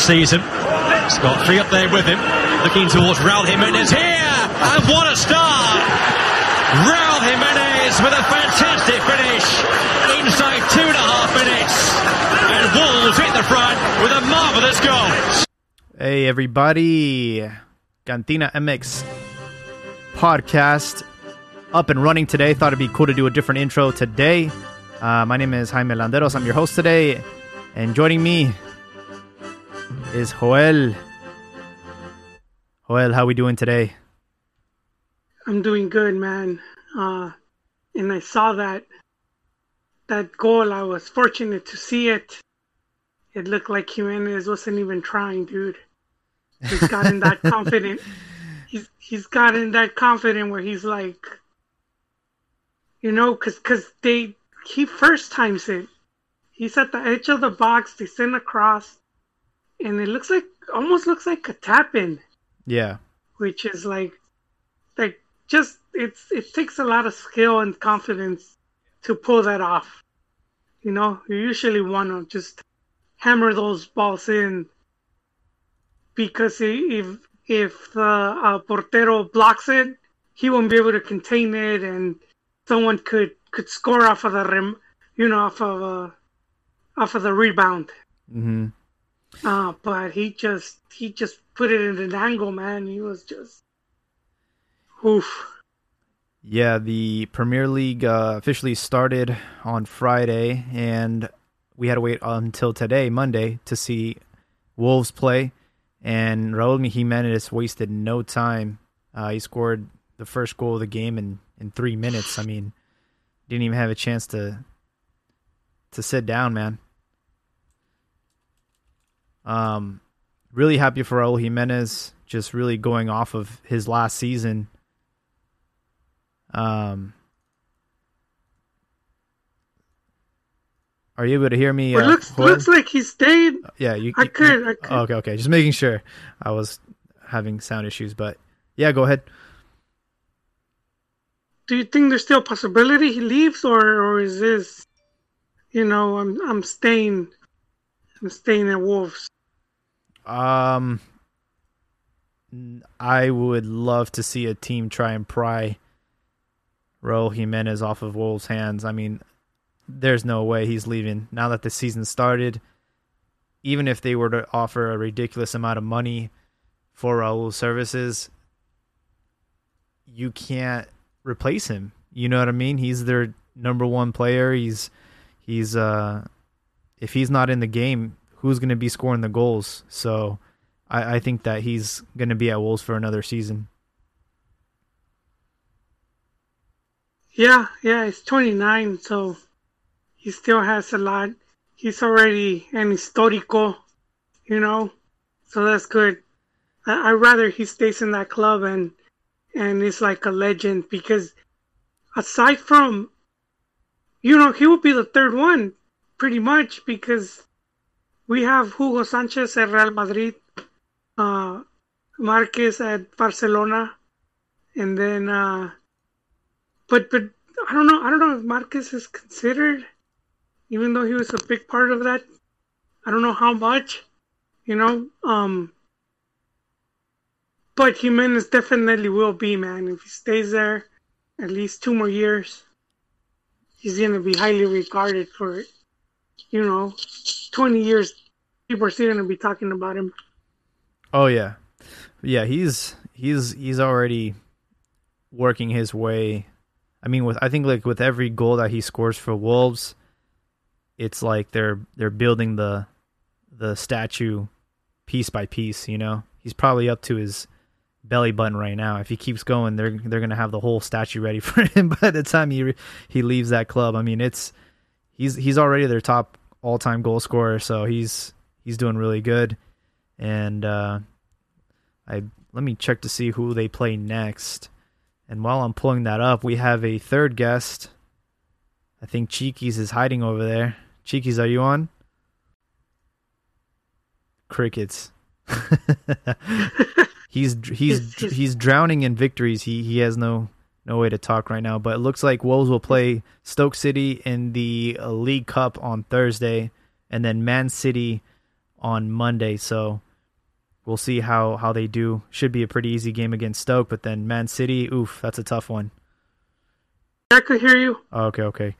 season. Scott Free up there with him, looking towards Raul Jimenez here, and what a start! Raul Jimenez with a fantastic finish inside two and a half minutes, and Wolves hit the front with a marvellous goal. Hey everybody, Cantina MX podcast up and running today. Thought it'd be cool to do a different intro today. Uh, my name is Jaime Landeros. I'm your host today, and joining me is Joel. Joel, how we doing today? I'm doing good, man. Uh, and I saw that that goal. I was fortunate to see it. It looked like Jimenez wasn't even trying, dude. He's gotten that confident. He's he's gotten that confident where he's like, you know, cause cause they he first times it. He's at the edge of the box. They send across, and it looks like almost looks like a tap in. Yeah. Which is like, like just it's it takes a lot of skill and confidence to pull that off. You know, you usually want to just hammer those balls in because if if the uh, portero blocks it, he won't be able to contain it, and someone could could score off of the rim, you know, off of uh, off of the rebound. Mm-hmm. Uh, but he just he just put it in an angle, man. He was just oof. Yeah, the Premier League uh, officially started on Friday, and we had to wait until today, Monday, to see Wolves play. And Raul Jimenez wasted no time. Uh, he scored the first goal of the game in, in three minutes. I mean, didn't even have a chance to to sit down, man. Um, really happy for Raul Jimenez, just really going off of his last season. Um, are you able to hear me? It uh, looks looks like he's stayed. yeah, you. I could. I could. Okay, okay, just making sure. I was having sound issues, but yeah, go ahead. Do you think there's still a possibility he leaves, or or is this, you know, I'm I'm staying, I'm staying at Wolves. Um, I would love to see a team try and pry Raul Jimenez off of Wolves' hands. I mean, there's no way he's leaving now that the season started. Even if they were to offer a ridiculous amount of money for Raul's services, you can't replace him. You know what I mean? He's their number one player. He's he's uh if he's not in the game, who's going to be scoring the goals? So I, I think that he's going to be at Wolves for another season. Yeah, yeah, he's 29, so he still has a lot. He's already an historico, you know, so that's good. I, I'd rather he stays in that club and and is like a legend because aside from, you know, he will be the third one pretty much because we have Hugo Sanchez at Real Madrid, uh, Marquez at Barcelona, and then. Uh, but but I don't know. I don't know if Marquez is considered, even though he was a big part of that. I don't know how much, you know. Um, but Jimenez definitely will be man if he stays there at least two more years. He's gonna be highly regarded for, you know, twenty years. People are still gonna be talking about him. Oh yeah, yeah. He's he's he's already working his way. I mean, with I think like with every goal that he scores for Wolves, it's like they're they're building the the statue piece by piece. You know, he's probably up to his belly button right now. If he keeps going, they're they're gonna have the whole statue ready for him by the time he he leaves that club. I mean, it's he's he's already their top all time goal scorer, so he's he's doing really good. And uh, I let me check to see who they play next. And while I'm pulling that up, we have a third guest. I think Chiquis is hiding over there. Chiquis, are you on? Crickets. he's he's he's drowning in victories. He he has no no way to talk right now. But it looks like Wolves will play Stoke City in the uh, League Cup on Thursday, and then Man City on Monday. So we'll see how how they do. Should be a pretty easy game against Stoke, but then Man City, oof, that's a tough one. I could hear you. Okay, okay.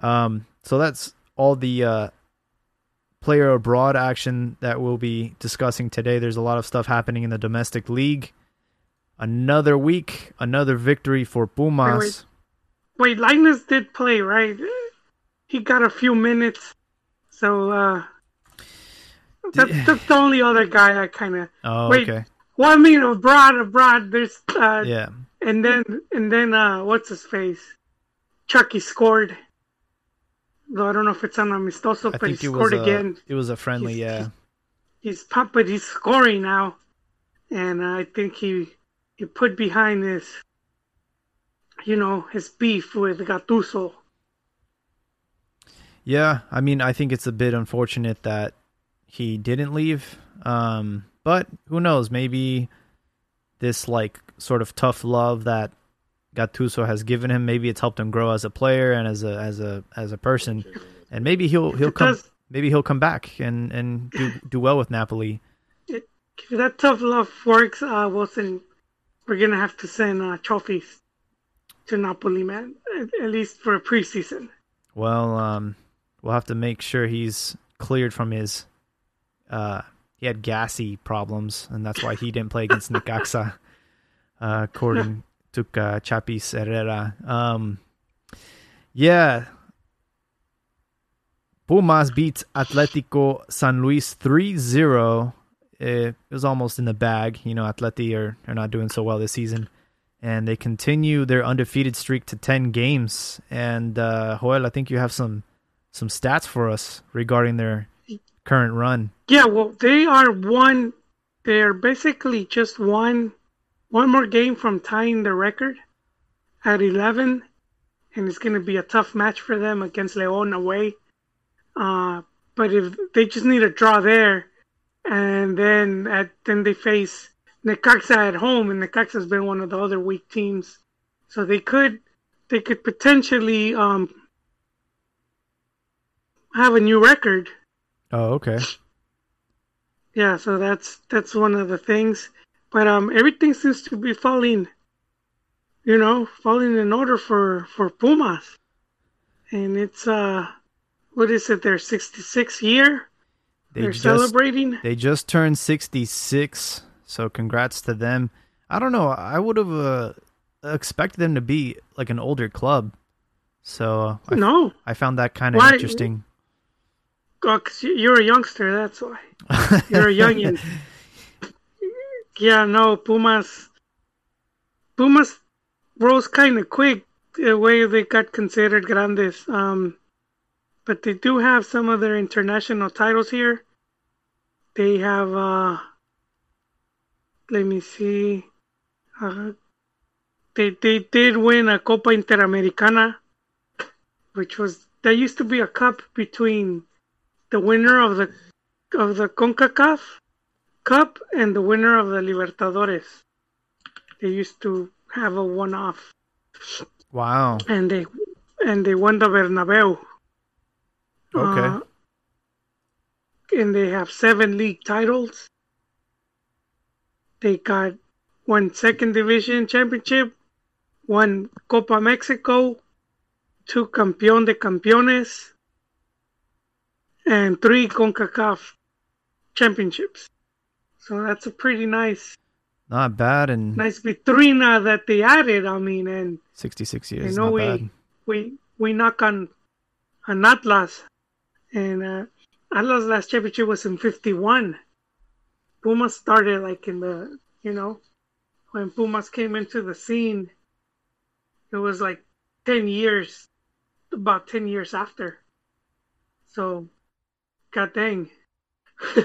Um, so that's all the uh, player abroad action that we'll be discussing today. There's a lot of stuff happening in the domestic league. Another week, another victory for Pumas. Wait, Lainez did play, right? He got a few minutes. So uh that's, that's the only other guy I kind of Oh, Wait. okay. Well, I mean, abroad, abroad. There's uh, Yeah. and then and then uh, what's his face? Chucky scored. Though I don't know if it's on Amistoso, I but he think it was scored a, again. it was a friendly, He's- yeah. He's pop, but he's scoring now, and I think he he put behind his, you know, his beef with Gattuso. Yeah, I mean, I think it's a bit unfortunate that he didn't leave. Um, but who knows? Maybe this like sort of tough love that Gattuso has given him, maybe it's helped him grow as a player and as a as a as a person. And maybe he'll he'll come maybe he'll come back and and do do well with Napoli. If that tough love works, uh, Wilson, we're gonna have to send uh, trophies to Napoli, man. At, least for a preseason. Well, um, we'll have to make sure he's cleared from his. Uh, he had gassy problems, and that's why he didn't play against Necaxa, uh, according to uh, Chapis Herrera. Um, yeah. Pumas beats Atletico San Luis 3 0. It was almost in the bag. You know, Atleti are, are not doing so well this season and they continue their undefeated streak to 10 games and uh Joel I think you have some some stats for us regarding their current run Yeah, well, they are one. They're basically just one, one more game from tying the record at eleven, and it's going to be a tough match for them against Leon away. Uh, but if they just need a draw there, and then at then they face Necaxa at home, and Necaxa's been one of the other weak teams, so they could they could potentially um have a new record. oh okay Yeah, so that's that's one of the things. But um everything seems to be falling you know, falling in order for for Pumas. And it's uh what is it, their sixty sixth year? They They're just celebrating. they just turned 66 so congrats to them I don't know I would have uh, expected them to be like an older club so I, No. I found that kind of Why- interesting Oh, 'cause you- you're a youngster, that's why. You're a youngin. yeah, no, Pumas Pumas rose kind of quick the way they got considered grandes. Um, but they do have some of their international titles here. They have, uh, let me see, uh, they they did win a Copa Interamericana, which was there used to be a cup between the winner of the of the CONCACAF Cup and the winner of the Libertadores. They used to have a one-off, wow and they and they won the Bernabeu. Okay Uh, and they have seven league titles. They got one second division championship, one Copa Mexico, two Campeón de Campeones, and three CONCACAF championships. So that's a pretty nice, not bad and nice vitrina that they added. I mean, and 66 years. You know we, bad we we knock on on Atlas, and uh, Atlas last championship was in '51. Pumas started like in the you know when Pumas came into the scene. It was like ten years, about ten years after. So, god dang.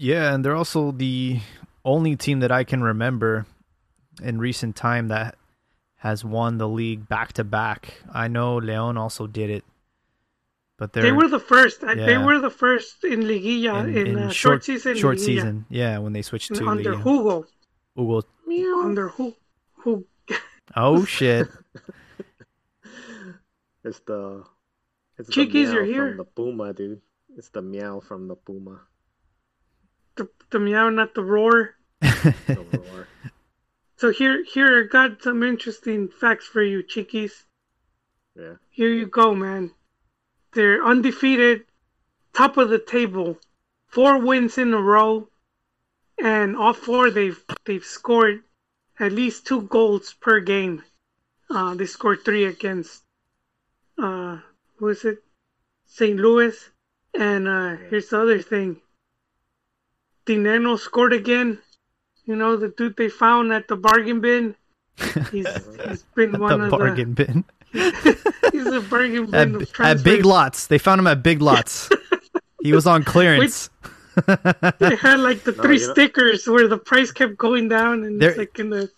Yeah, and they're also the only team that I can remember in recent time that has won the league back to back. I know Leon also did it, but they're were the first. uh, They were the first in Liguilla in, in, in uh, short, season. Short Liguilla, season, yeah, when they switched to under Liga. Hugo. Hugo. Under who? Who? Oh shit! It's the it's Chiquis, the you're here. from the Puma, dude. it's the meow from the puma. The the meow, not the roar. The roar. So here here I got some interesting facts for you, Chiquis. Yeah. Here you go, man. They're undefeated, top of the table, four wins in a row, and all four they've they've scored at least two goals per game. Uh, they scored three against uh, who is it? St. Louis. And uh, here's the other thing. Dinenno scored again. You know the dude they found at the bargain bin. He's he's been one of the bargain bin. The he's a bargain bin At, of at Big. Lots. They found him at Big Lots. he was on clearance. They had like the No, three you know- stickers where the price kept going down, and There- it's like in the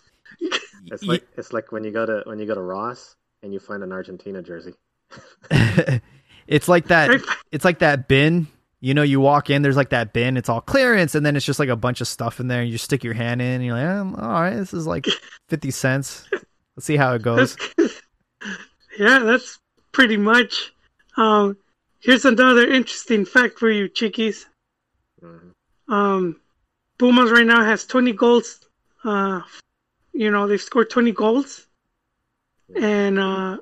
It's like it's like when you go to when you go to Ross and you find an Argentina jersey. it's like that it's like that bin you know you walk in there's like that bin it's all clearance and then it's just like a bunch of stuff in there and you stick your hand in and you're like um, all right this is like 50 cents let's see how it goes yeah, that's pretty much. Um, here's another interesting fact for you, Chiquis. Mhm. Um, Pumas right now has 20 goals. Uh, you know, they've scored 20 goals. And uh,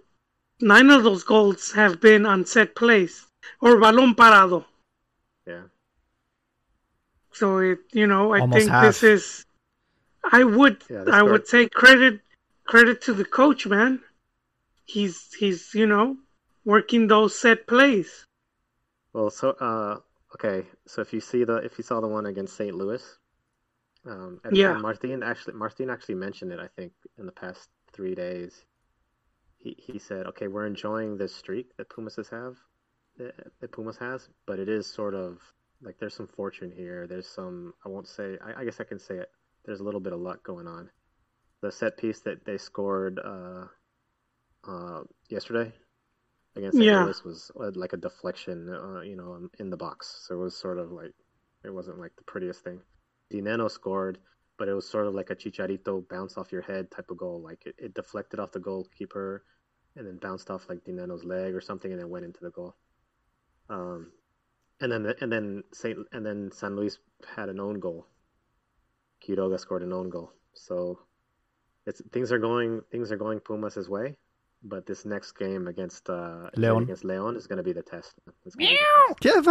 nine of those goals have been on set plays or balón parado. Yeah. So it, you know, I Almost think half. this is. I would, Yeah, I would say credit, credit to the coach, man. He's, he's, you know, working those set plays. Well, so uh, okay. So if you see the if you saw the one against St. Louis, um, and, Yeah. and Martin actually Martin actually mentioned it. I think in the past three days, he he said, okay, we're enjoying this streak that Pumas has have, that, that Pumas has, but it is sort of like there's some fortune here. There's some I won't say. I, I guess I can say it. There's a little bit of luck going on. The set piece that they scored uh, uh, yesterday against St. Yeah. Louis was uh, like a deflection, uh, you know, in the box. So it was sort of like it wasn't like the prettiest thing. Dinenno scored, but it was sort of like a Chicharito bounce off your head type of goal. Like it, it deflected off the goalkeeper and then bounced off like Dinenno's leg or something and then went into the goal. Um, and then and then Saint and then San Luis had an own goal. Quiroga scored an own goal. So it's things are going things are going Pumas' way. But this next game against uh, Leon. against Leon is going to be the test. It's gonna be the test.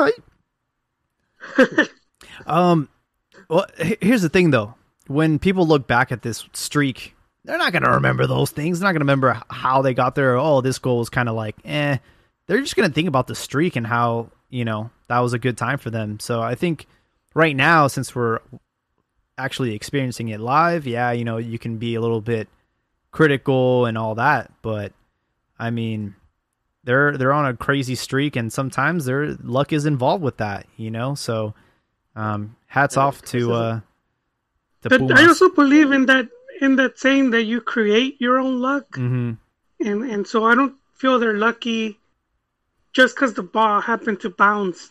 yeah fight um well here's the thing though. When people look back at this streak they're not going to remember those things. They're not going to remember how they got there. Oh this goal was kind of like eh. They're just going to think about the streak and how you know that was a good time for them. So i think right now since we're actually experiencing it live yeah you know you can be a little bit critical and all that but i mean they're they're on a crazy streak and sometimes their luck is involved with that you know so um hats Yeah, off to uh to But Pumas. I also believe in that in that saying that you create your own luck, Mhm. and and so I don't feel they're lucky just because the ball happened to bounce.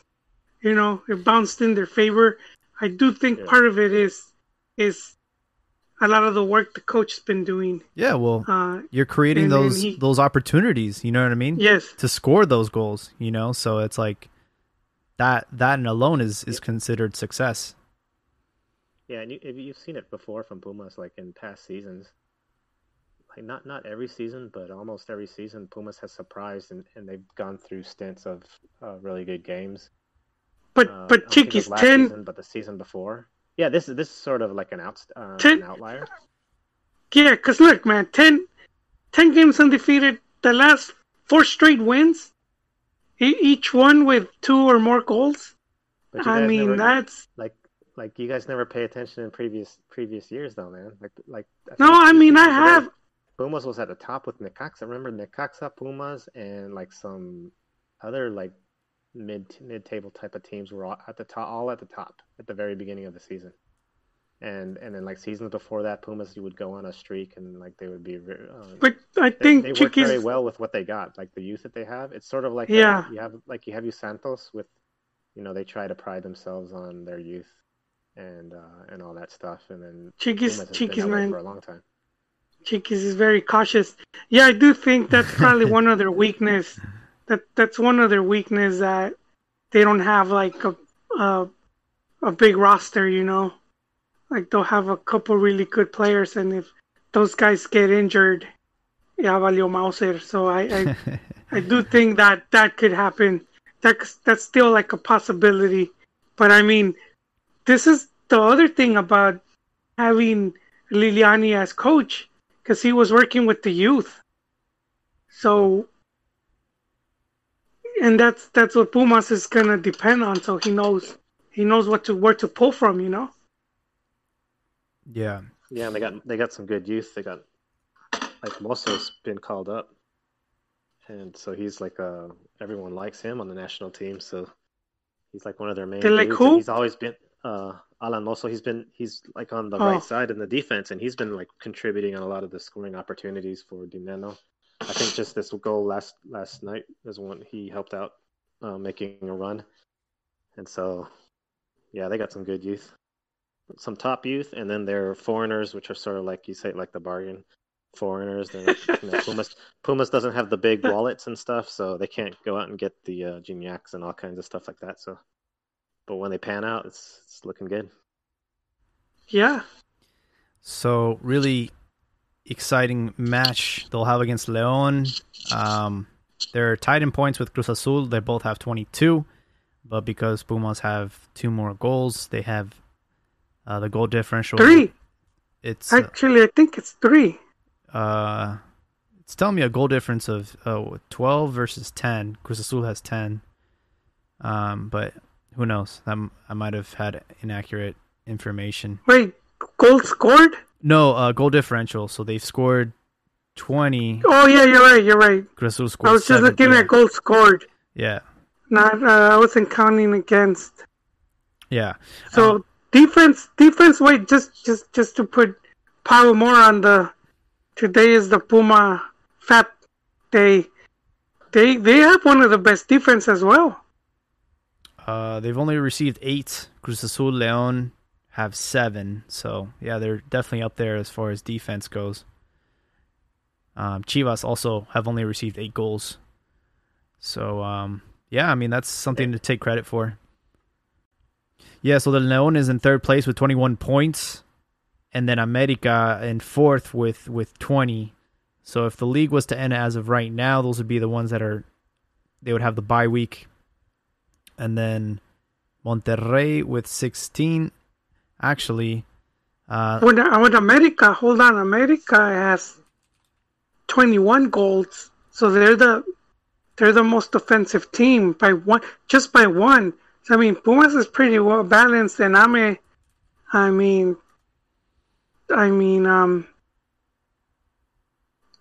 You know, it bounced in their favor. I do think Yeah. part of it is is a lot of the work the coach has been doing. yeah well Uh, you're creating those he- those opportunities you know what i mean yes, to score those goals you know so it's like that that and alone is is considered success Yeah, and you, you've seen it before from Pumas, like in past seasons, like not not every season, but almost every season, Pumas has surprised and, and they've gone through stints of uh, really good games. but Uh, but don't think it was Chiquis ten. season, but the season before. Yeah, this is this is sort of like an out uh, Ten- an outlier. Yeah, because look, man, 10, 10 games undefeated, the last four straight wins, e- each one with two or more goals. I mean, never, that's like like you guys never pay attention in previous previous years, though, man. Like like no, I mean, I ago, have. Pumas was at the top with Necaxa. Remember Necaxa, Pumas, and like some other like mid mid table type of teams were all at the top, all at the top at the very beginning of the season. And and then like seasons before that, Pumas you would go on a streak and like they would be. Uh, But I think they work very well with what they got, like the youth that they have. It's sort of like Yeah. uh, you have like you have you Santos with, you know, they try to pride themselves on their youth, and uh, and all that stuff, and then Chiquis, Pumas has been Chiquis, man. for a long time. Chiquis is very cautious. Yeah, I do think that's probably one of their weakness. That that's one of their weakness that they don't have like a a, a big roster, you know. Like they'll have a couple really good players, and if those guys get injured, yeah, valió Mauser. So I, I, I do think that that could happen. That's that's still like a possibility. But I mean, this is the other thing about having Lillini as coach because he was working with the youth. So, and that's that's what Pumas is gonna depend on. So he knows he knows what to where to pull from. You know. Yeah. Yeah, and they got they got some good youth. They got like Mozo's been called up, and so he's like uh everyone likes him on the national team. So he's like one of their main. They like dudes, who? He's always been uh Alan Mozo. He's been he's like on the Oh. right side in the defense, and he's been like contributing on a lot of the scoring opportunities for Dinenno. I think just this goal last last night is when he helped out uh, making a run, and so yeah, they got some good youth, some top youth, and then they're foreigners, which are sort of like you say, like the bargain foreigners. They're, you know, Pumas Pumas doesn't have the big wallets and stuff, so they can't go out and get the uh, Gignacs and all kinds of stuff like that. So, but when they pan out, it's it's looking good. Yeah. So really exciting match they'll have against Leon. Um, they're tied in points with Cruz Azul. They both have 22, but because Pumas have two more goals, they have uh, the goal differential. Three. It's uh, Actually, I think it's three. uh, it's telling me a goal difference of uh, 12 versus 10. Cruz Azul has 10. Um, but who knows? I'm, I might have had inaccurate information. Wait, goal scored? No, uh, goal differential. So they've scored 20. Oh yeah, you're right. You're right. Azul scored I was just 17. looking at goals scored. Yeah, Not. Uh, I wasn't counting against. yeah. So Um, defense, defense. Wait, just, just, just to put power more on the. Today is the Puma Fat Day. They they have one of the best defense as well. Uh, they've only received eight. Cruz Azul, Leon have seven. So yeah, they're definitely up there as far as defense goes. Um, Chivas also have only received eight goals. So um, yeah, I mean that's something to take credit for. Yeah, so the Leon is in third place with 21 points, and then America in fourth with with 20. So if the league was to end as of right now, those would be the ones that are they would have the bye week and then Monterrey with 16. Actually, uh, With, with America, hold on, America has 21 goals, so they're the they're the most offensive team by one, just by one. So, I mean, Pumas is pretty well balanced, and I'm a, I mean, I mean, um,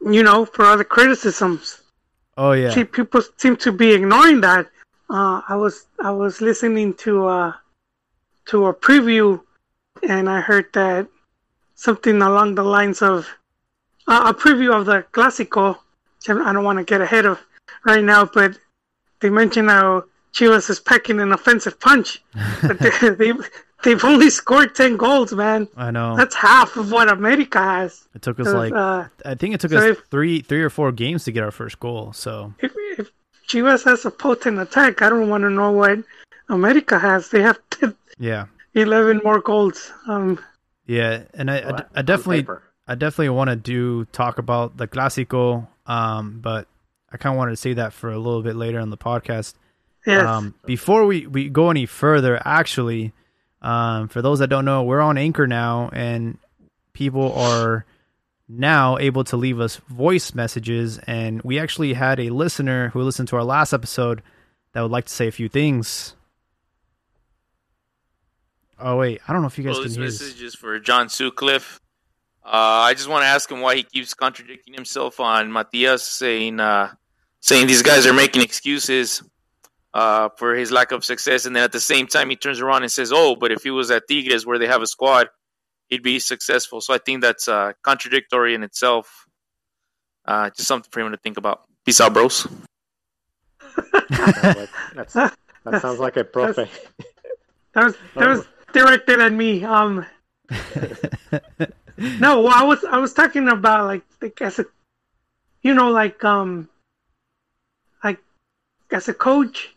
you know, for other criticisms, oh yeah, see, people seem to be ignoring that. Uh, I was I was listening to uh to a preview, and I heard that something along the lines of uh, a preview of the Clásico. I don't want to get ahead of right now, but they mentioned how Chivas is packing an offensive punch, but they, they've they've only scored ten goals, man. I know. That's half of what America has. It took us like uh, I think it took so us if- three three or four games to get our first goal. So if, if Chivas has a potent attack, I don't want to know what America has. They have yeah, 11 more goals. Um, yeah, and I, I, Well, I on definitely. I definitely want to do talk about the Clásico, um, but I kind of wanted to say that for a little bit later on the podcast. yes. Um, before we, we go any further, actually, um, for those that don't know, we're on Anchor now, and people are now able to leave us voice messages. And we actually had a listener who listened to our last episode that would like to say a few things. Oh wait, I don't know if you guys Well, can this hear. message is for John Sutcliffe. Uh, I just want to ask him why he keeps contradicting himself on Matias, saying uh, saying these guys are making excuses uh, for his lack of success, and then at the same time he turns around and says, "Oh, but if he was at Tigres where they have a squad, he'd be successful." So I think that's uh, contradictory in itself. Uh, just something for him to think about. Peace out, bros. That's, that sounds like a profe. that was that was directed at me. Um, no, I was I was talking about like like as a, you know, like um, like as a coach,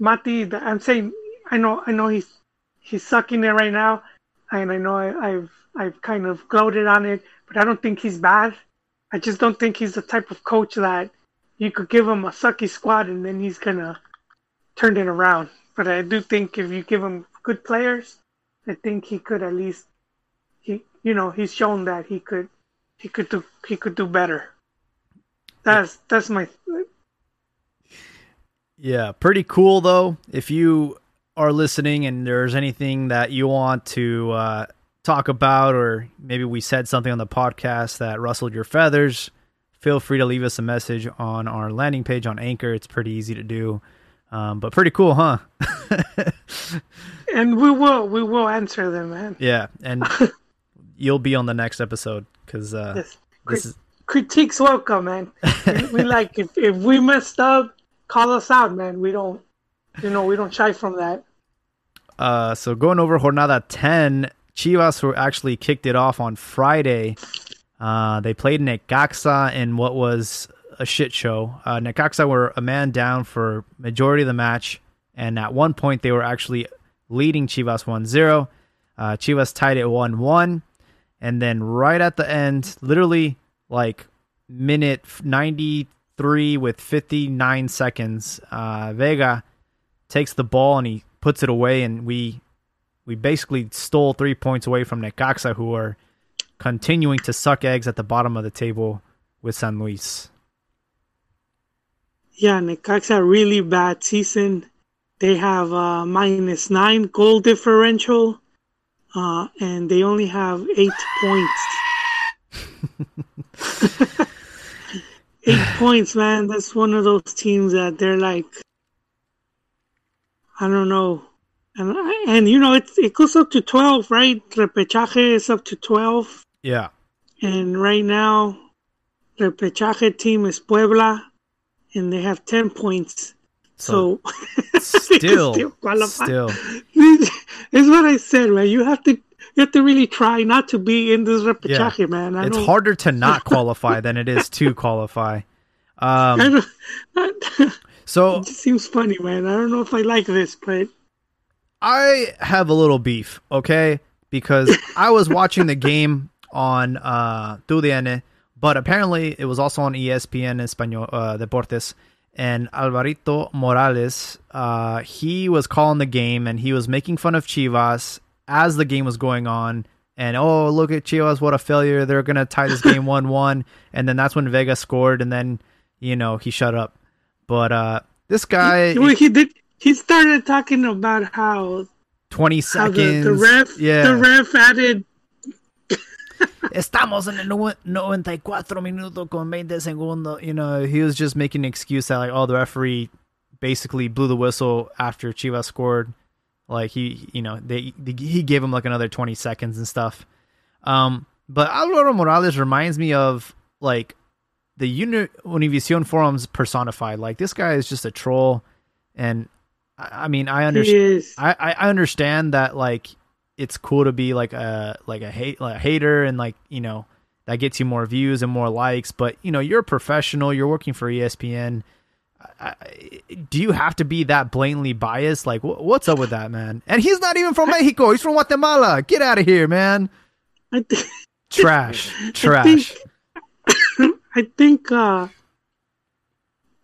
Mati, I'm saying I know I know he's he's sucking it right now, and I know I, I've I've kind of gloated on it, but I don't think he's bad. I just don't think he's the type of coach that you could give him a sucky squad and then he's gonna turn it around. But I do think if you give him good players, I think he could at least he you know he's shown that he could he could do he could do better. That's that's my Yeah, pretty cool though. If you are listening and there's anything that you want to uh, talk about, or maybe we said something on the podcast that rustled your feathers, feel free to leave us a message on our landing page on Anchor. It's pretty easy to do, um, but pretty cool, huh? and we will we will answer them, man. yeah, and you'll be on the next episode because uh, Yes. this is critiques welcome, man. we, we like if if we messed up, call us out, man. We don't, you know, we don't shy from that. Uh, so going over Jornada 10, Chivas were actually kicked it off on Friday. Uh, they played in Necaxa in what was a shit show. Uh, Necaxa were a man down for majority of the match, and at one point they were actually leading Chivas 1-0. Uh, Chivas tied it 1-1, and then right at the end, literally like minute 93 with 59 seconds, uh, Vega takes the ball and he puts it away, and we we basically stole three points away from Necaxa, who are continuing to suck eggs at the bottom of the table with San Luis. Yeah, Necaxa really bad season. They have uh, minus nine goal differential, uh, and they only have eight points. eight points, man. That's one of those teams that they're like, I don't know, and and you know it it goes up to twelve, right? Repechaje is up to twelve, Yeah, and right now, Repechaje team is Puebla, and they have ten points. So, they can still, qualify. still, it's what I said, man. You have to you have to really try not to be in this repechaje, man. I it's don't, harder to not qualify than it is to qualify. Um, so it seems funny, man. I don't know if I like this, but I have a little beef, okay? Because I was watching the game on uh TUDN, but apparently it was also on ESPN Español uh, Deportes. And Alvarito Morales, uh, he was calling the game and he was making fun of Chivas as the game was going on. And oh, look at Chivas, what a failure! They're gonna tie this game one-one. And then that's when Vega scored, and then you know he shut up. But uh, this guy, well, he did. He started talking about how, twenty how seconds, the, the ref yeah, the ref added Estamos en el noven- 94 minutos con 20 segundos. You know, he was just making an excuse that, like, oh, the referee basically blew the whistle after Chivas scored. Like, he, you know, they, he gave him like another 20 seconds and stuff. Um, but Alvaro Morales reminds me of, like, the Uni- Univision forums personified. Like, this guy is just a troll. And, I, I mean, I understand. I I understand that like it's cool to be like a like a hate like a hater and like you know that gets you more views and more likes but you know you're a professional you're working for ESPN I, I- do you have to be that blatantly biased? Like wh- what's up with that man? And he's not even from Mexico he's from Guatemala. Get out of here man. I, th- trash I trash. Think, I think uh,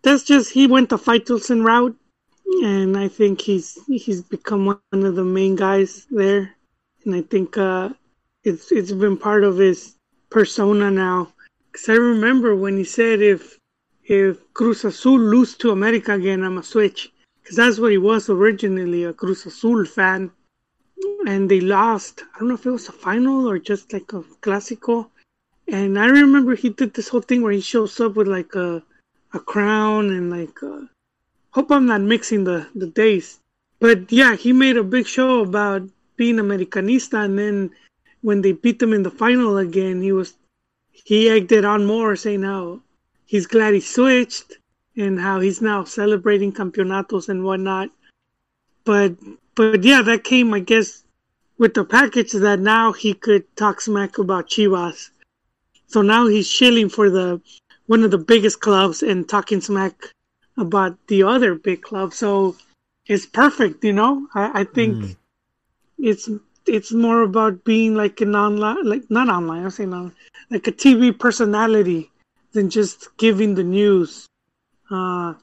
that's just he went the Faitelson route, and I think he's he's become one of the main guys there, and I think uh, it's it's been part of his persona now. Because I remember when he said if if Cruz Azul lose to America again, I'm a switch. Because that's what he was originally, a Cruz Azul fan. And they lost. I don't know if it was a final or just like a Clásico. And I remember he did this whole thing where he shows up with like a a crown and like uh, hope I'm not mixing the the days. But yeah, he made a big show about being Americanista and then when they beat them in the final again, he was he egged it on more saying how he's glad he switched and how he's now celebrating campeonatos and whatnot. But but yeah, that came I guess with the package that now he could talk smack about Chivas. So now he's shilling for the one of the biggest clubs and talking smack about the other big club. So it's perfect. You know, I, I think Mm. It's it's more about being like an online, like not online. I'm saying online, like a TV personality than just giving the news. Uh,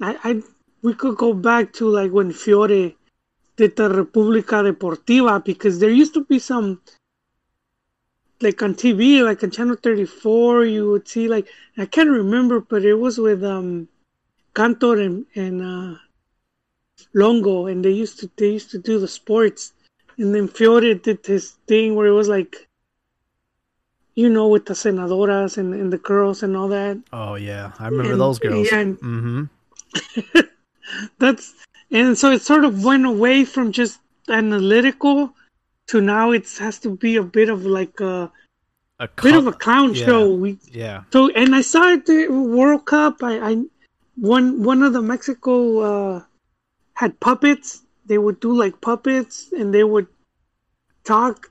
I, I we could go back to like when Fiore did the República Deportiva because there used to be some like on TV, like on Channel 34, you would see like I can't remember, but it was with um Cantor and and uh, Longo, and they used to they used to do the sports, and then Fiore did this thing where it was like, you know, with the senadoras and, and the girls and all that. Oh yeah, I remember And- those girls. yeah, and- mm-hmm. That's and so it sort of went away from just analytical to now it has to be a bit of like a A bit of a clown yeah. show. We yeah. So and I saw it the World Cup. I, I one one of the Mexico uh, had puppets. They would do like puppets, and they would talk.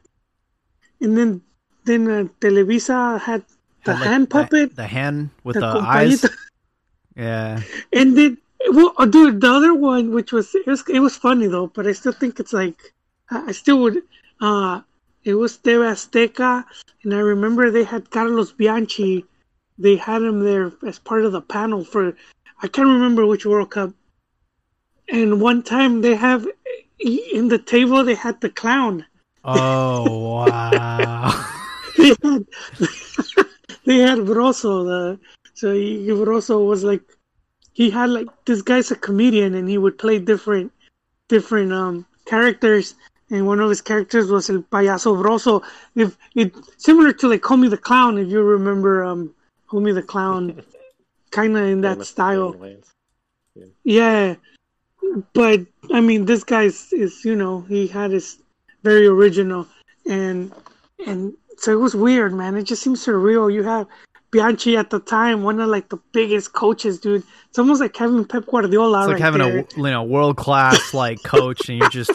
And then then uh, Televisa had the Had, like, hand puppet, The, hand with the the, eyes. Yeah. and then well, uh, dude, the other one, which was it was it was funny though, but I still think it's like I I still would. Uh, it was TV Azteca, and I remember they had Carlos Bianchi. They had him there as part of the panel for I can't remember which World Cup. And one time they have in the table they had the clown. Oh wow. They had they had Brozo. The so he, Brozo was like he had like this guy's a comedian and he would play different different um characters and one of his characters was El Payaso Brozo. If it similar to like Homie the Clown, if you remember um Homie the Clown, kind of in that style. Damon Wayans. Yeah, but I mean, this guy is you know he had his very original, and and so it was weird, man. It just seems surreal. You have Bianchi at the time, one of like the biggest coaches, dude. It's almost like having Pep Guardiola. It's like right having there. a you know world class like coach, and you're just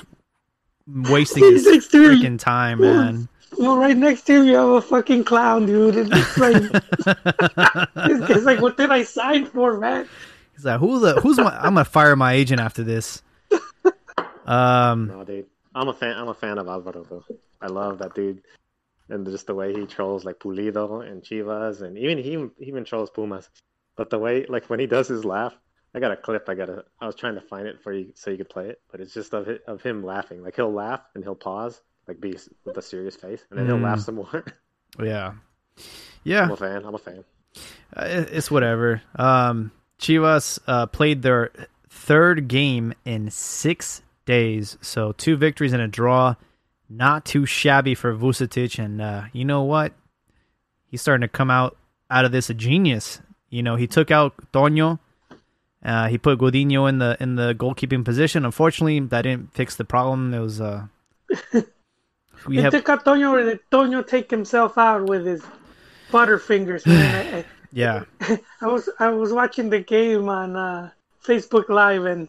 wasting his you. freaking time, man. Well, right next to him, you have a fucking clown, dude. And it's like, this guy's like, what did I sign for, man? He's like, who the who's my? I'm gonna fire my agent after this. Um, No, dude. I'm a fan. I'm a fan of Alvaro though. I love that dude, and just the way he trolls like Pulido and Chivas, and even he, he even trolls Pumas. But the way, like when he does his laugh, I got a clip. I got to I was trying to find it for you so you could play it, but it's just of of him laughing. Like he'll laugh and he'll pause, like be with a serious face, and then he'll Mm. laugh some more. yeah, yeah. I'm a fan. I'm a fan. Uh, it's whatever. Um, Chivas uh, played their third game in six days, so two victories and a draw. Not too shabby for Vucetich, and uh, you know what? He's starting to come out out of this a genius. You know, he took out Toño. Uh, he put Gudiño in the in the goalkeeping position. Unfortunately, that didn't fix the problem. It was uh, we It have took out Toño, or did Toño take himself out with his butterfingers, yeah I was I was watching the game on uh, Facebook Live, and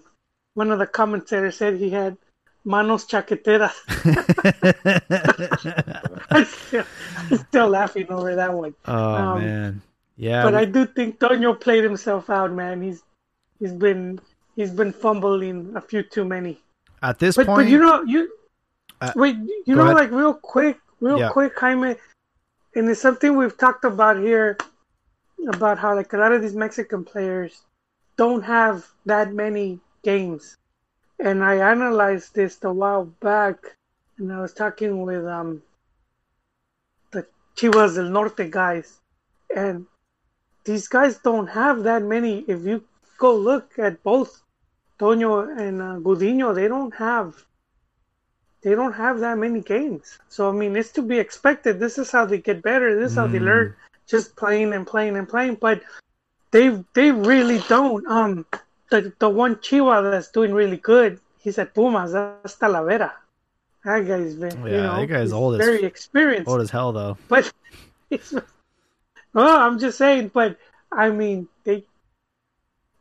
one of the commentators said he had manos chaqueteras. I'm still, I'm still laughing over that one. oh Um, man yeah but we- I do think Toño played himself out, man. He's he's been he's been fumbling a few too many. at this But point but you know you Uh, wait you know ahead. like real quick real Yeah. quick Jaime, and it's something we've talked about here about how like a lot of these Mexican players don't have that many games, and I analyzed this a while back, and I was talking with um the Chivas del Norte guys, and these guys don't have that many. If you go look at both Toño and uh, Gudiño, they don't have they don't have that many games. So I mean, it's to be expected. This is how they get better. This is how they Mm. learn, just playing and playing and playing. But they they really don't. Um, the the one Chihuahua that's doing really good, he's at Pumas. That's Talavera. That guy's been, you Yeah, know, that guy's old as- very experienced. old as hell though But it's, well, I'm just saying. But I mean, they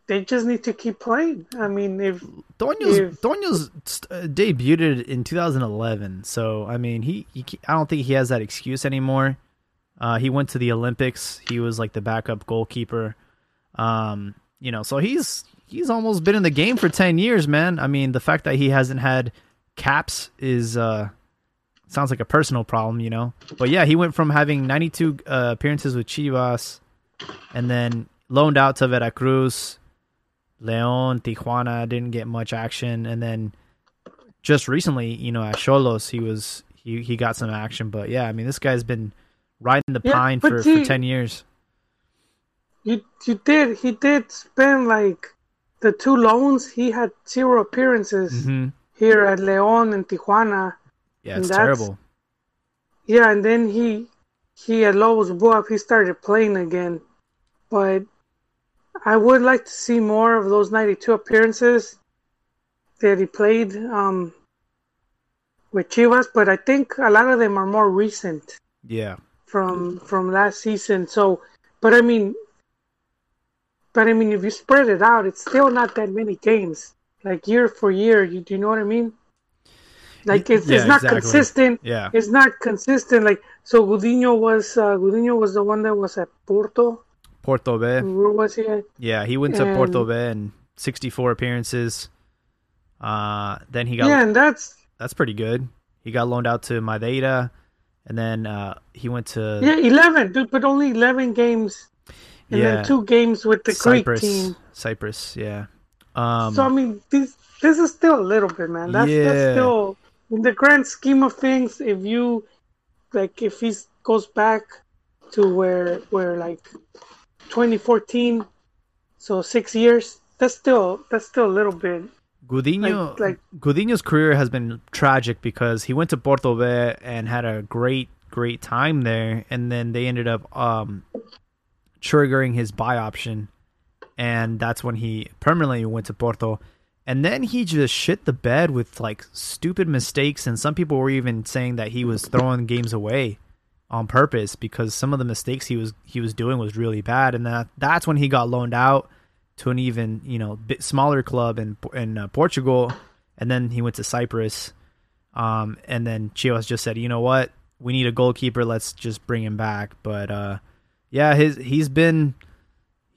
they just need to keep playing. I mean, if Toño's If- uh, debuted in 2011, so I mean he, he I don't think he has that excuse anymore. Uh, he went to the Olympics. He was like the backup goalkeeper. Um, you know, so he's he's almost been in the game for 10 years, man. I mean, the fact that he hasn't had caps is uh sounds like a personal problem, you know. But yeah, he went from having 92 uh, appearances with Chivas and then loaned out to Veracruz, León, Tijuana didn't get much action and then just recently, you know, at Cholos, he was he he got some action, but yeah, I mean, this guy's been riding the Yeah, pine for, he- for 10 years. You you did he did spend like the two loans. He had zero appearances Mhm. here at León and Tijuana. Yeah, it's terrible. Yeah, and then he he at Lobos Buap he started playing again, but I would like to see more of those 92 appearances that he played um, with Chivas. But I think a lot of them are more recent Yeah. From from last season. So, but I mean, but I mean, if you spread it out, it's still not that many games. Like year for year, you do you know what I mean? Like it's Yeah, it's not exactly. consistent. Yeah. It's not consistent. Like so, Gudiño was uh, Gudiño was the one that was at Porto. Porto B. Where was he at? Yeah, he went to And- Porto B and 64 appearances. Uh, then he got Yeah, and that's that's pretty good. He got loaned out to Madeira, and then uh, he went to yeah, eleven, dude, but only eleven games, and Yeah. then two games with the Cyprus. Greek team. Cyprus, yeah. Um, So I mean, this this is still a little bit, man. That's Yeah. that's still in the grand scheme of things. If you like, if he goes back to where where like 2014, so six years, that's still that's still a little bit. Gudiño, like- like- Gudiño's career has been tragic because he went to Porto B and had a great, great time there, and then they ended up um, triggering his buy option, and that's when he permanently went to Porto. And then he just shit the bed with like stupid mistakes, and some people were even saying that he was throwing games away on purpose because some of the mistakes he was he was doing was really bad, and that that's when he got loaned out to an even you know bit smaller club in in uh, Portugal, and then he went to Cyprus, um, and then Chivas just said, you know what, we need a goalkeeper, let's just bring him back. But uh, yeah, his he's been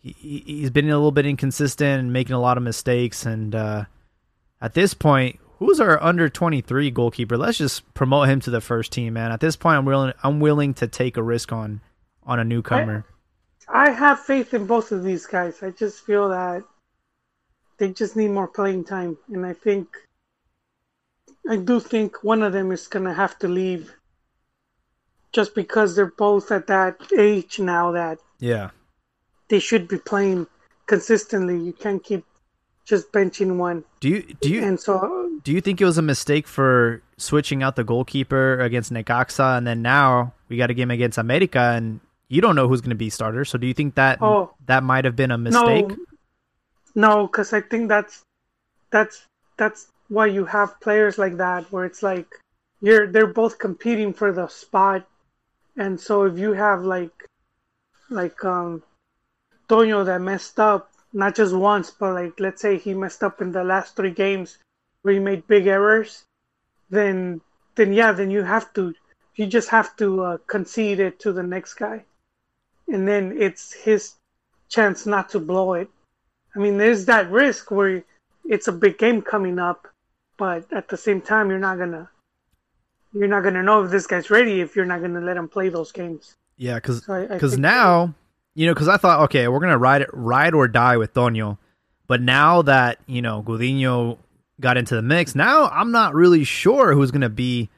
he, he's been a little bit inconsistent and making a lot of mistakes, and uh, at this point. Who's our under twenty three goalkeeper? Let's just promote him to the first team, man. At this point, I'm willing. I'm willing to take a risk on on a newcomer. I have faith in both of these guys. I just feel that they just need more playing time, and I think I do think one of them is gonna have to leave, just because they're both at that age now that Yeah, they should be playing consistently. You can't keep just benching one, Do you do you and so do you think it was a mistake for switching out the goalkeeper against Necaxa and then now we got a game against America and you don't know who's going to be starter? So do you think that Oh. that might have been a mistake? No, no, because I think that's that's that's why you have players like that, where it's like you're they're both competing for the spot, and so if you have like like um Toño that messed up not just once, but like let's say he messed up in the last three games where he made big errors, then then yeah, then you have to you just have to uh, concede it to the next guy, and then it's his chance not to blow it. I mean, there's that risk where it's a big game coming up, but at the same time, you're not gonna you're not gonna know if this guy's ready if you're not gonna let him play those games. Yeah, So I cuz think- now, you know, cuz I thought okay, we're going to ride it ride or die with Toño. But now that, you know, Gudiño got into the mix, now I'm not really sure who's going to be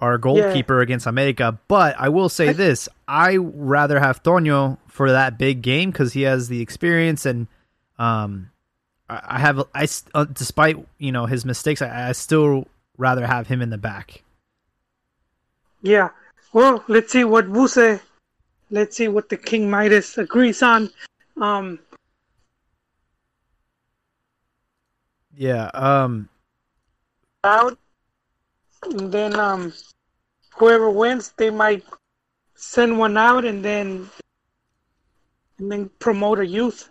our goalkeeper against America, but I will say this, I rather have Toño for that big game cuz he has the experience and um I I have I uh, despite, you know, his mistakes, I, I still rather have him in the back. Yeah. Well, let's see what Vuce, let's see what the King Midas agrees on. Um, Yeah, um out, and then um, whoever wins, they might send one out and then and then promote a youth.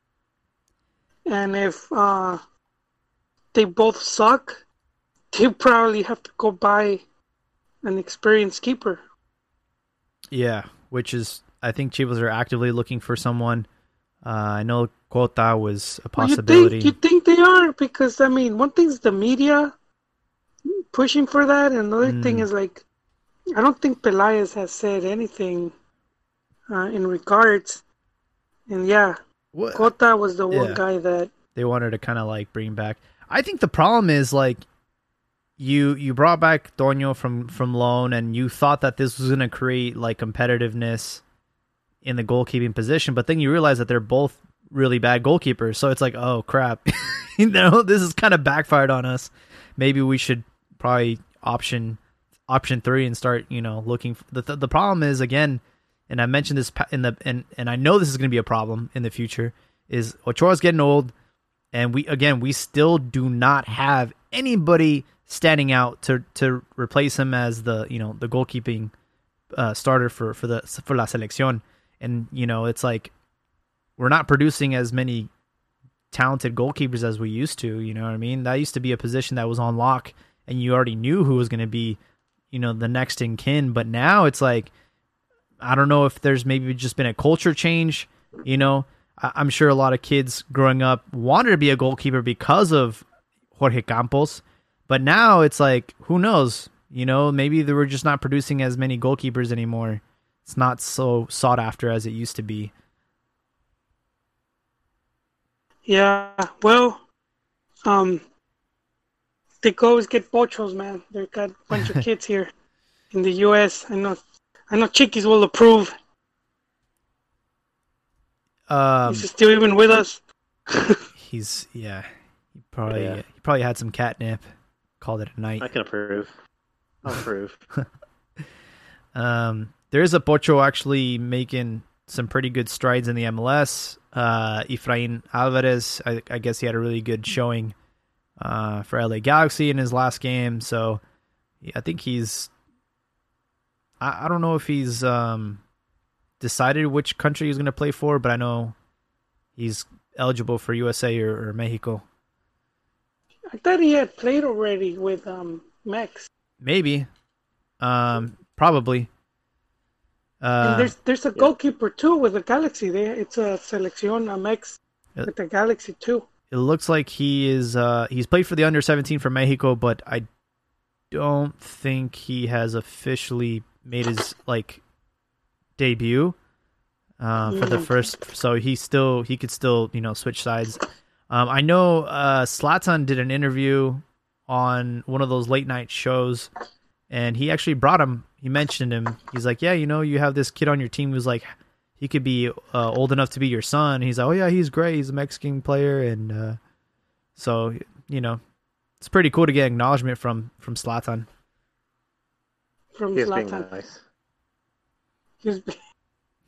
And if uh, they both suck, they probably have to go buy an experienced keeper. Yeah, which is I think Chivas are actively looking for someone. Uh, I know Cota was a Well, you possibility. think you think they are because I mean, one thing's the media pushing for that, and another thing Mm. is like, I don't think Pelaez has said anything uh, in regards. And yeah, What- Cota was the one guy that they wanted to kind of like bring back. I think the problem is like you you brought back Toño from from loan and you thought that this was going to create like competitiveness in the goalkeeping position, but then you realize that they're both really bad goalkeepers. So it's like, oh crap, you know, this is kind of backfired on us. Maybe we should probably option option three and start you know looking. For, the the problem is again, and I mentioned this in the and and I know this is going to be a problem in the future. Is Ochoa's getting old, and we again we still do not have anybody standing out to to replace him as the you know the goalkeeping uh, starter for for the for la selección. And you know it's like we're not producing as many talented goalkeepers as we used to. You know what I mean? That used to be a position that was on lock, and you already knew who was going to be, you know, the next in kin. But now it's like, I don't know if there's maybe just been a culture change. You know, I- I'm sure a lot of kids growing up wanted to be a goalkeeper because of Jorge Campos, but now it's like, who knows? You know, maybe they were just not producing as many goalkeepers anymore. It's not so sought after as it used to be. Yeah, well, um, they could always get pochos, man. They got a bunch of kids here in the U.S. I know, I know, Chiquis will approve. Um, He's still even with us. he's yeah, he probably Yeah. he probably had some catnip. Called it a night. I can approve. I'll approve. Um, there is a Pocho actually making some pretty good strides in the MLS. Uh, Efrain Alvarez, I, I guess he had a really good showing uh, for LA Galaxy in his last game. So yeah, I think he's. I, I don't know if he's um, decided which country he's going to play for, but I know he's eligible for USA or, or Mexico. I thought he had played already with um Mex. Maybe. Um, probably. Uh, and there's there's a goalkeeper too with the Galaxy. There, it's a Selección Amex Uh, with the Galaxy too. It looks like he is uh he's played for the under 17 for Mexico but I don't think he has officially made his like debut uh for the Mm. first so he still he could still you know switch sides um I know uh Zlatan did an interview on one of those late night shows and he actually brought him he mentioned him he's like yeah you know you have this kid on your team who's like he could be uh, old enough to be your son. He's like, oh yeah, he's great. He's a Mexican player, and uh, so you know, it's pretty cool to get acknowledgement from from Zlatan. From He's being nice. He's,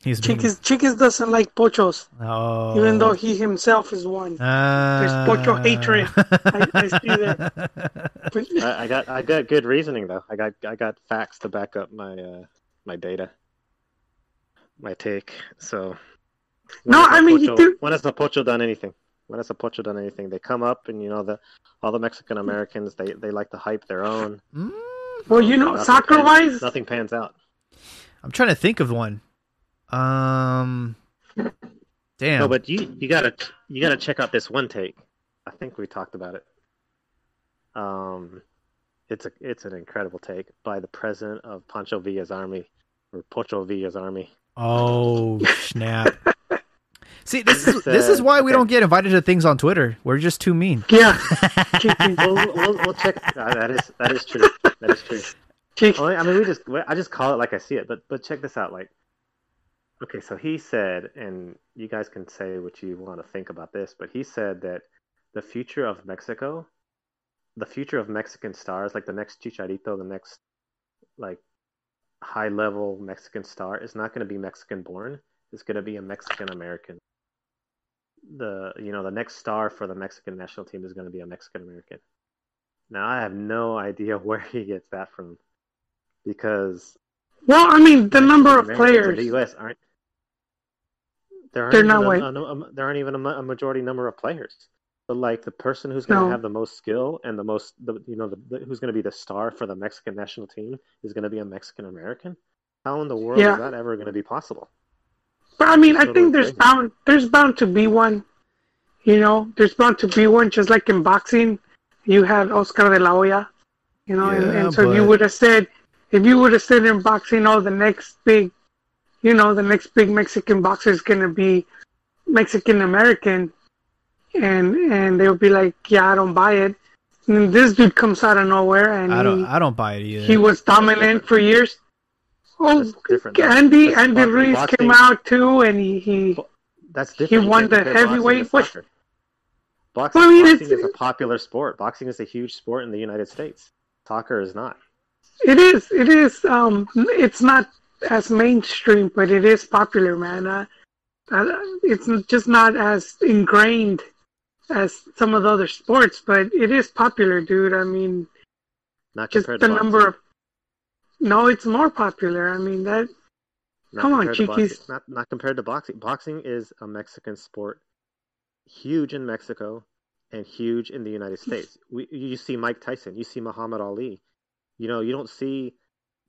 He's been, Chiquis, Chiquis doesn't like pochos, oh, even though he himself is one. uh, pocho hatred. I- I see that. I, I got I got good reasoning though. I got I got facts to back up my uh my data, my take. So No, I mean, Pocho- do- when has the Pocho done anything? When has the Pocho done anything? They come up and you know the all the Mexican Americans they they like to hype their own. Mm, well, you know, soccer pans- wise, nothing pans out. I'm trying to think of one. Um, damn. No, but you you gotta you gotta check out this one take. I think we talked about it. Um, it's a it's an incredible take by the president of Pancho Villa's army or Pocho Villa's army. Oh snap! See, this is this is uh, why we okay. don't get invited to things on Twitter. We're just too mean. yeah, we'll, we'll, we'll check. Uh, that is that is true. That is true. Chiquis. Well, I mean, we just I just call it like I see it. But but check this out. Like, okay, so he said, and you guys can say what you want to think about this, but he said that the future of Mexico, the future of Mexican stars, like the next Chicharito, the next like high level Mexican star, is not going to be Mexican born. It's going to be a Mexican American. The you know the next star for the Mexican national team is going to be a Mexican American. Now I have no idea where he gets that from, because Well, I mean, the number of Americans in players. the U.S. aren't. There aren't They're not a- white. a- a- there aren't even a, a majority number of players. But like the person who's going to No. have the most skill and the most, the, you know, the, the, who's going to be the star for the Mexican national team is going to be a Mexican American. How in the world Yeah. is that ever going to be possible? But I mean, I Totally think there's crazy. bound there's bound to be one. You know, there's bound to be one, just like in boxing, you had Oscar de la Hoya. You know, and, Yeah, and so you would have said, if you would have said in boxing, oh, the next big, you know, the next big Mexican boxer is gonna be Mexican American, and and they'll be like, yeah, I don't buy it. And this dude comes out of nowhere, and I don't he, I don't buy it either. he was dominant for years. Oh, That's different. Andy That's Andy boxing- Ruiz boxing- came out too, and he, he That's different. You won the compare boxing heavyweight, to. Boxing, Well, I mean, boxing is a popular sport. Boxing is a huge sport in the United States. Soccer is not. It is. It is. Um, it's not as mainstream, but it is popular, man. Uh, uh, it's just not as ingrained as some of the other sports, but it is popular, dude. I mean, Not just the boxing. number of. No, it's more popular. I mean that. Not Come on, compared to Chiquis. boxing. Not not compared to boxing. Boxing is a Mexican sport, huge in Mexico and huge in the United States. We, you see Mike Tyson, you see Muhammad Ali. You know, you don't see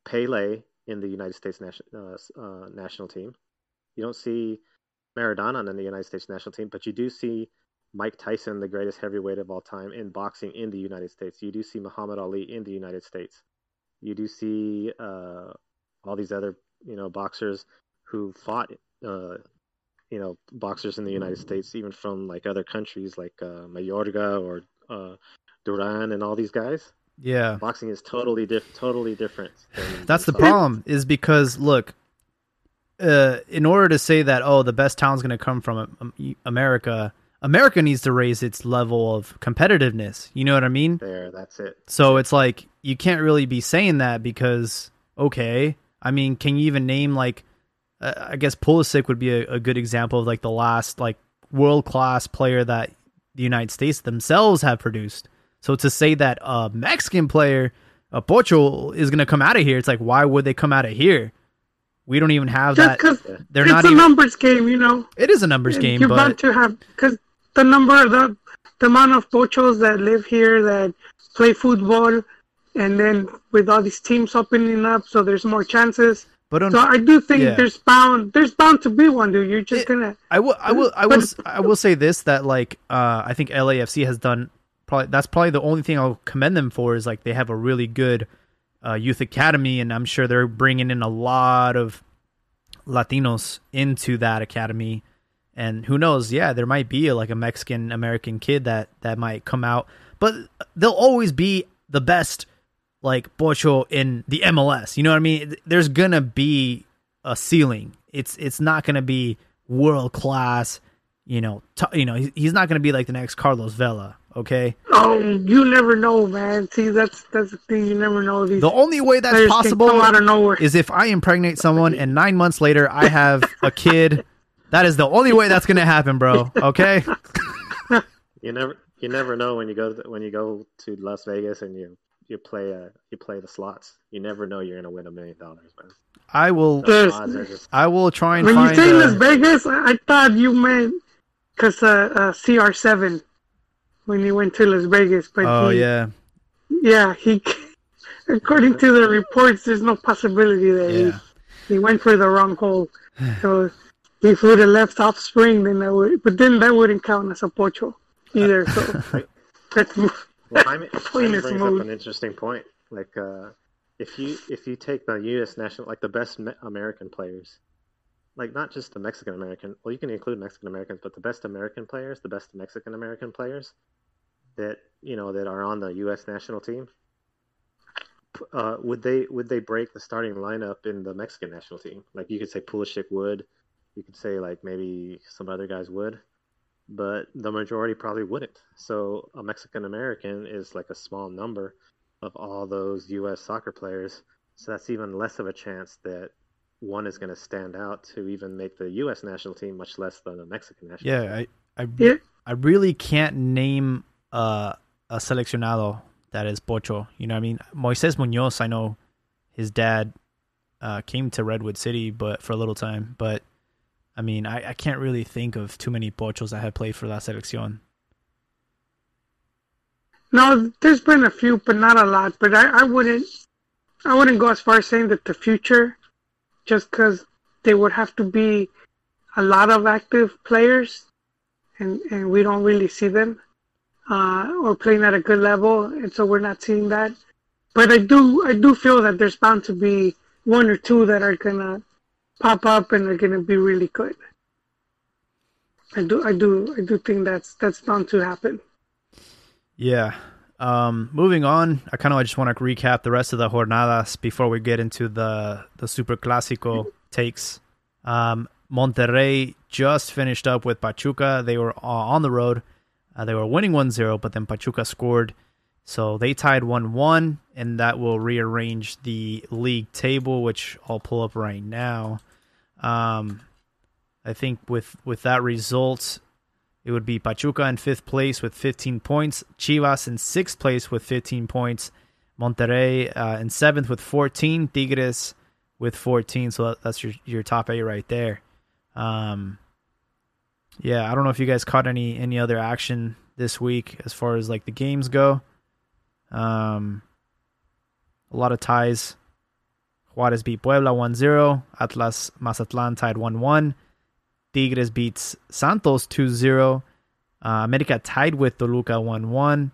Pele in the United States national uh, uh, national team. You don't see Maradona in the United States national team, but you do see Mike Tyson, the greatest heavyweight of all time in boxing in the United States. You do see Muhammad Ali in the United States. You do see uh, all these other you know boxers who fought uh, you know boxers in the United States, even from like other countries like uh, Mayorga or uh, Duran and all these guys. yeah. Boxing is totally diff- totally different. That's the problem is because look, uh, in order to say that oh the best talent's going to come from um, America, America needs to raise its level of competitiveness. You know what I mean? There, that's it. So it's like you can't really be saying that because okay, I mean, can you even name like uh, I guess Pulisic would be a, a good example of like the last like world class player that the United States themselves have produced. So to say that a Mexican player, a Pocho, is going to come out of here, it's like why would they come out of here? We don't even have Just that. because They're it's not a even. numbers game, you know. It is a numbers game, You're bound but to have because the number the the amount of pochos that live here that play football, and then with all these teams opening up, so there's more chances. but on, So I do think Yeah. there's bound there's bound to be one, dude. You're just It- gonna I will, I will, I will, I will say this that like, uh, I think LAFC has done probably that's probably the only thing I'll commend them for is like they have a really good uh, youth academy, and I'm sure they're bringing in a lot of Latinos into that academy. And who knows? Yeah, there might be like a Mexican American kid that that might come out, but they'll always be the best like Pocho in the MLS. You know what I mean? There's gonna be a ceiling. It's it's not gonna be world class. You know, t- you know, he's, he's not gonna be like the next Carlos Vela. Okay, oh you never know, man. See that's that's the thing, you never know these the only way that's possible out of nowhere. is if I impregnate someone and nine months later I have a kid. That is the only way that's gonna happen, bro. Okay. You never you never know when you go to, when you go to Las Vegas and you you play uh you play the slots. You never know you're gonna win a million dollars, man. I will. The There's- odds are just I will try and when you find. say Las uh, Vegas, I I thought you meant because uh, uh, CR7 when he went to Las Vegas, but oh he, yeah, yeah, he according to the reports, there's no possibility that yeah. he, he went for the wrong hole. So if would have left offspring, then that would, but then that wouldn't count as a pocho either. So that's Well, Jaime, Point Jaime brings up an interesting point. Like, uh, if you if you take the U.S. national, like the best American players, like not just the Mexican American. Well, you can include Mexican Americans, but the best American players, the best Mexican American players, that you know that are on the U.S. national team. Uh, would they would they break the starting lineup in the Mexican national team? Like you could say Pulisic would, you could say like maybe some other guys would, but the majority probably wouldn't. So a Mexican American is like a small number of all those U.S. soccer players. So that's even less of a chance that one is going to stand out to even make the U.S. national team, much less than the Mexican national. team. Yeah, I I, Yeah. I really can't name uh, a seleccionado that is Pocho. You know what I mean? Moises Munoz, I know his dad uh, came to Redwood City but for a little time, but I mean, I, I can't really think of too many Pochos that have played for La Selección. no. There's been a few, but not a lot. But I, I wouldn't I wouldn't go as far as saying that the future, just because they would have to be a lot of active players, and and we don't really see them uh, or playing at a good level, and so we're not seeing that. But I do I do feel that there's bound to be one or two that are gonna pop up and are gonna be really good. I do I do I do think that's that's bound to happen. Yeah. Um, moving on, I kind of just want to recap the rest of the jornadas before we get into the the Super Clásico takes. Um, Monterrey just finished up with Pachuca. They were on the road. Uh, they were winning 1-0, but then Pachuca scored. So they tied 1-1, and that will rearrange the league table, which I'll pull up right now. Um, I think with with that result, it would be Pachuca in fifth place with 15 points, Chivas in sixth place with 15 points, Monterrey uh, in seventh with 14, Tigres with 14. So that's your your top eight right there. Um, yeah, I don't know if you guys caught any any other action this week as far as like the games go. Um, a lot of ties. Juarez beat Puebla 1-0. Atlas Mazatlan tied 1-1. Tigres beats Santos 2-0. Uh, America tied with Toluca 1-1.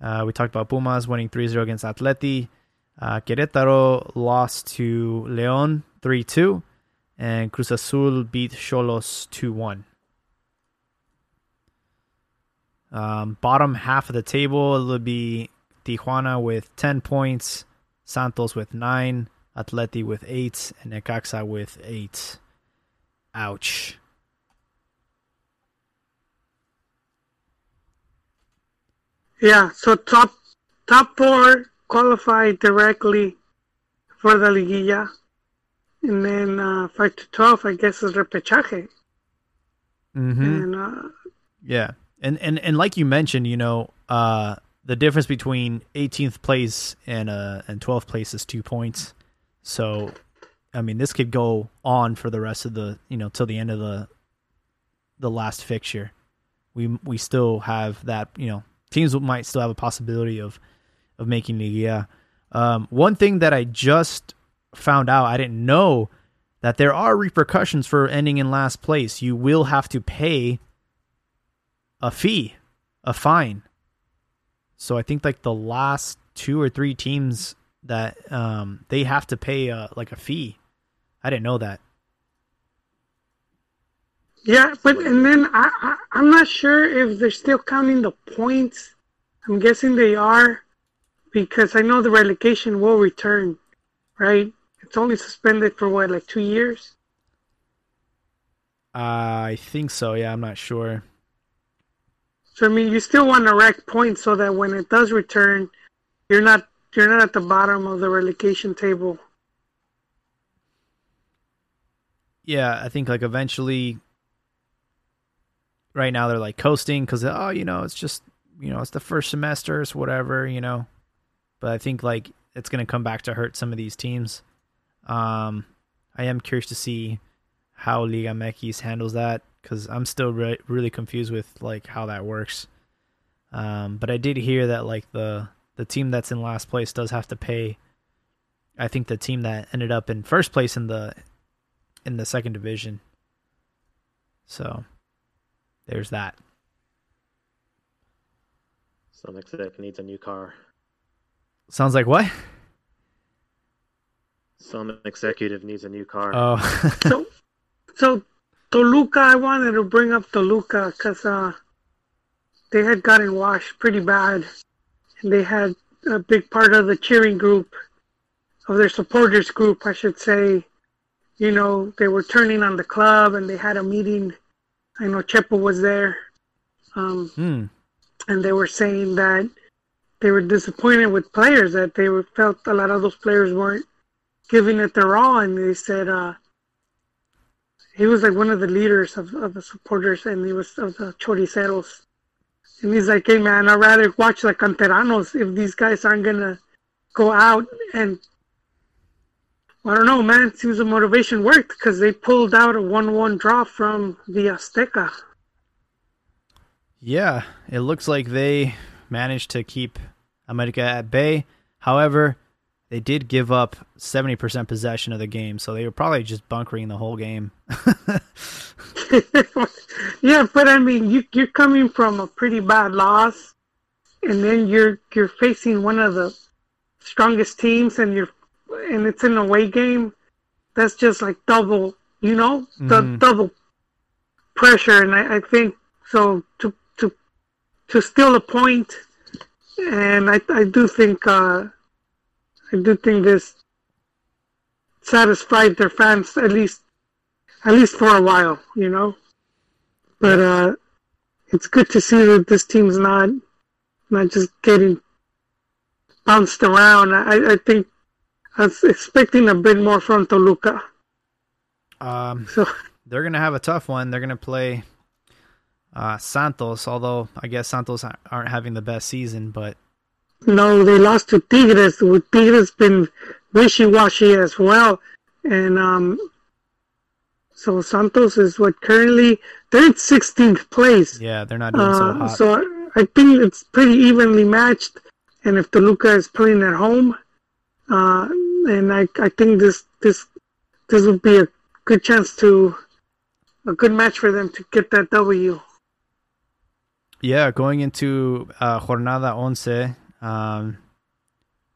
Uh, we talked about Pumas winning 3-0 against Atleti. Uh, Querétaro lost to León 3-2. And Cruz Azul beat Cholos 2-1. Um, bottom half of the table, would be Tijuana with 10 points, Santos with 9, Atleti with 8, and Necaxa with 8. Ouch. Yeah, so top top four qualify directly for the liguilla, and then uh, five to twelve, I guess, is repechaje. Mm-hmm. And uh, yeah, and and and like you mentioned, you know, uh, the difference between 18th place and uh and 12th place is two points. So, I mean, this could go on for the rest of the you know till the end of the the last fixture. We we still have that you know teams might still have a possibility of of making Liga. Um, one thing that I just found out, I didn't know that there are repercussions for ending in last place. You will have to pay a fee, a fine. So I think like the last two or three teams that um, they have to pay a, like a fee. I didn't know that. Yeah, but and then I, I I'm not sure if they're still counting the points. I'm guessing they are because I know the relegation will return, right? It's only suspended for what, like two years? Uh, I think so. Yeah, I'm not sure. So I mean, you still want to rack points so that when it does return, you're not you're not at the bottom of the relegation table. Yeah, I think like eventually. Right now they're like coasting because oh you know it's just you know it's the first semester it's whatever you know, but I think like it's gonna come back to hurt some of these teams. Um, I am curious to see how Liga MX handles that because I'm still re- really confused with like how that works. Um, but I did hear that like the the team that's in last place does have to pay. I think the team that ended up in first place in the in the second division. So there's that. Some exec needs a new car. Sounds like what? Some executive needs a new car. Oh, So, so Toluca, I wanted to bring up Toluca because uh, they had gotten washed pretty bad, and they had a big part of the cheering group, of their supporters group, I should say. You know, they were turning on the club, and they had a meeting. I know Chepo was there, um, hmm. and they were saying that they were disappointed with players that they were felt a lot of those players weren't giving it their all, and they said. uh he was like one of the leaders of, of the supporters and he was of the choriceros. He's like, hey man, I'd rather watch the canteranos if these guys aren't gonna go out and I don't know, man. It seems the motivation worked because they pulled out a one-one draw from the Azteca. Yeah, it looks like they managed to keep America at bay. However, they did give up 70% possession of the game, so they were probably just bunkering the whole game. yeah, but I mean, you, you're coming from a pretty bad loss, and then you're you're facing one of the strongest teams, and you're and it's an away game. That's just like double, you know, the Mhm. double pressure, and I, I think so to to to steal a point, and I I do think uh, I do think this satisfied their fans at least at least for a while, you know. But uh, it's good to see that this team's not not just getting bounced around. I, I think I was expecting a bit more from Toluca. Um, So they're gonna have a tough one. They're gonna play uh, Santos, although I guess Santos aren't having the best season, but no, they lost to Tigres. With Tigres been wishy washy as well, and um, so Santos is what currently they're in 16th place. yeah, they're not doing so Uh, hot. so I, I think it's pretty evenly matched. And if Toluca is playing at home, uh, and I, I think this this this would be a good chance to a good match for them to get that W. Yeah, going into uh, Jornada Once, um,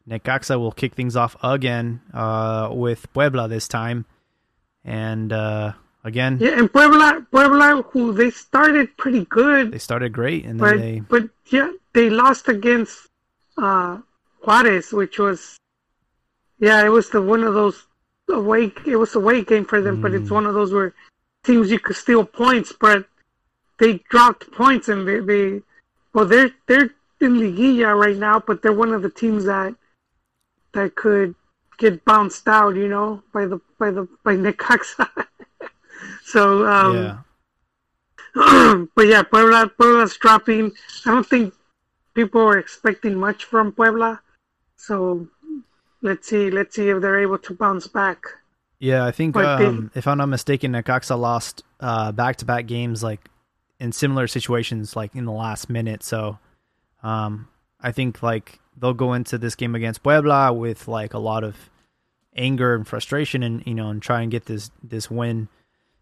Necaxa will kick things off again uh, with Puebla this time, and uh, again Yeah, and Puebla Puebla who they started pretty good, they started great, and then but they but yeah they lost against uh, Juarez, which was yeah it was the one of those away it was a away game for them, but it's Mm. one of those where teams you could steal points, but they dropped points and they, they well they're they're in Liguilla right now, but they're one of the teams that that could get bounced out, you know, by the by the by Necaxa. so um yeah. but yeah, Puebla Puebla's dropping. I don't think people are expecting much from Puebla. So let's see let's see if they're able to bounce back. Yeah, I think um, if I'm not mistaken, Necaxa lost uh, back-to-back games like in similar situations, like in the last minute. So, um, I think like they'll go into this game against Puebla with like a lot of anger and frustration, and you know, and try and get this this win.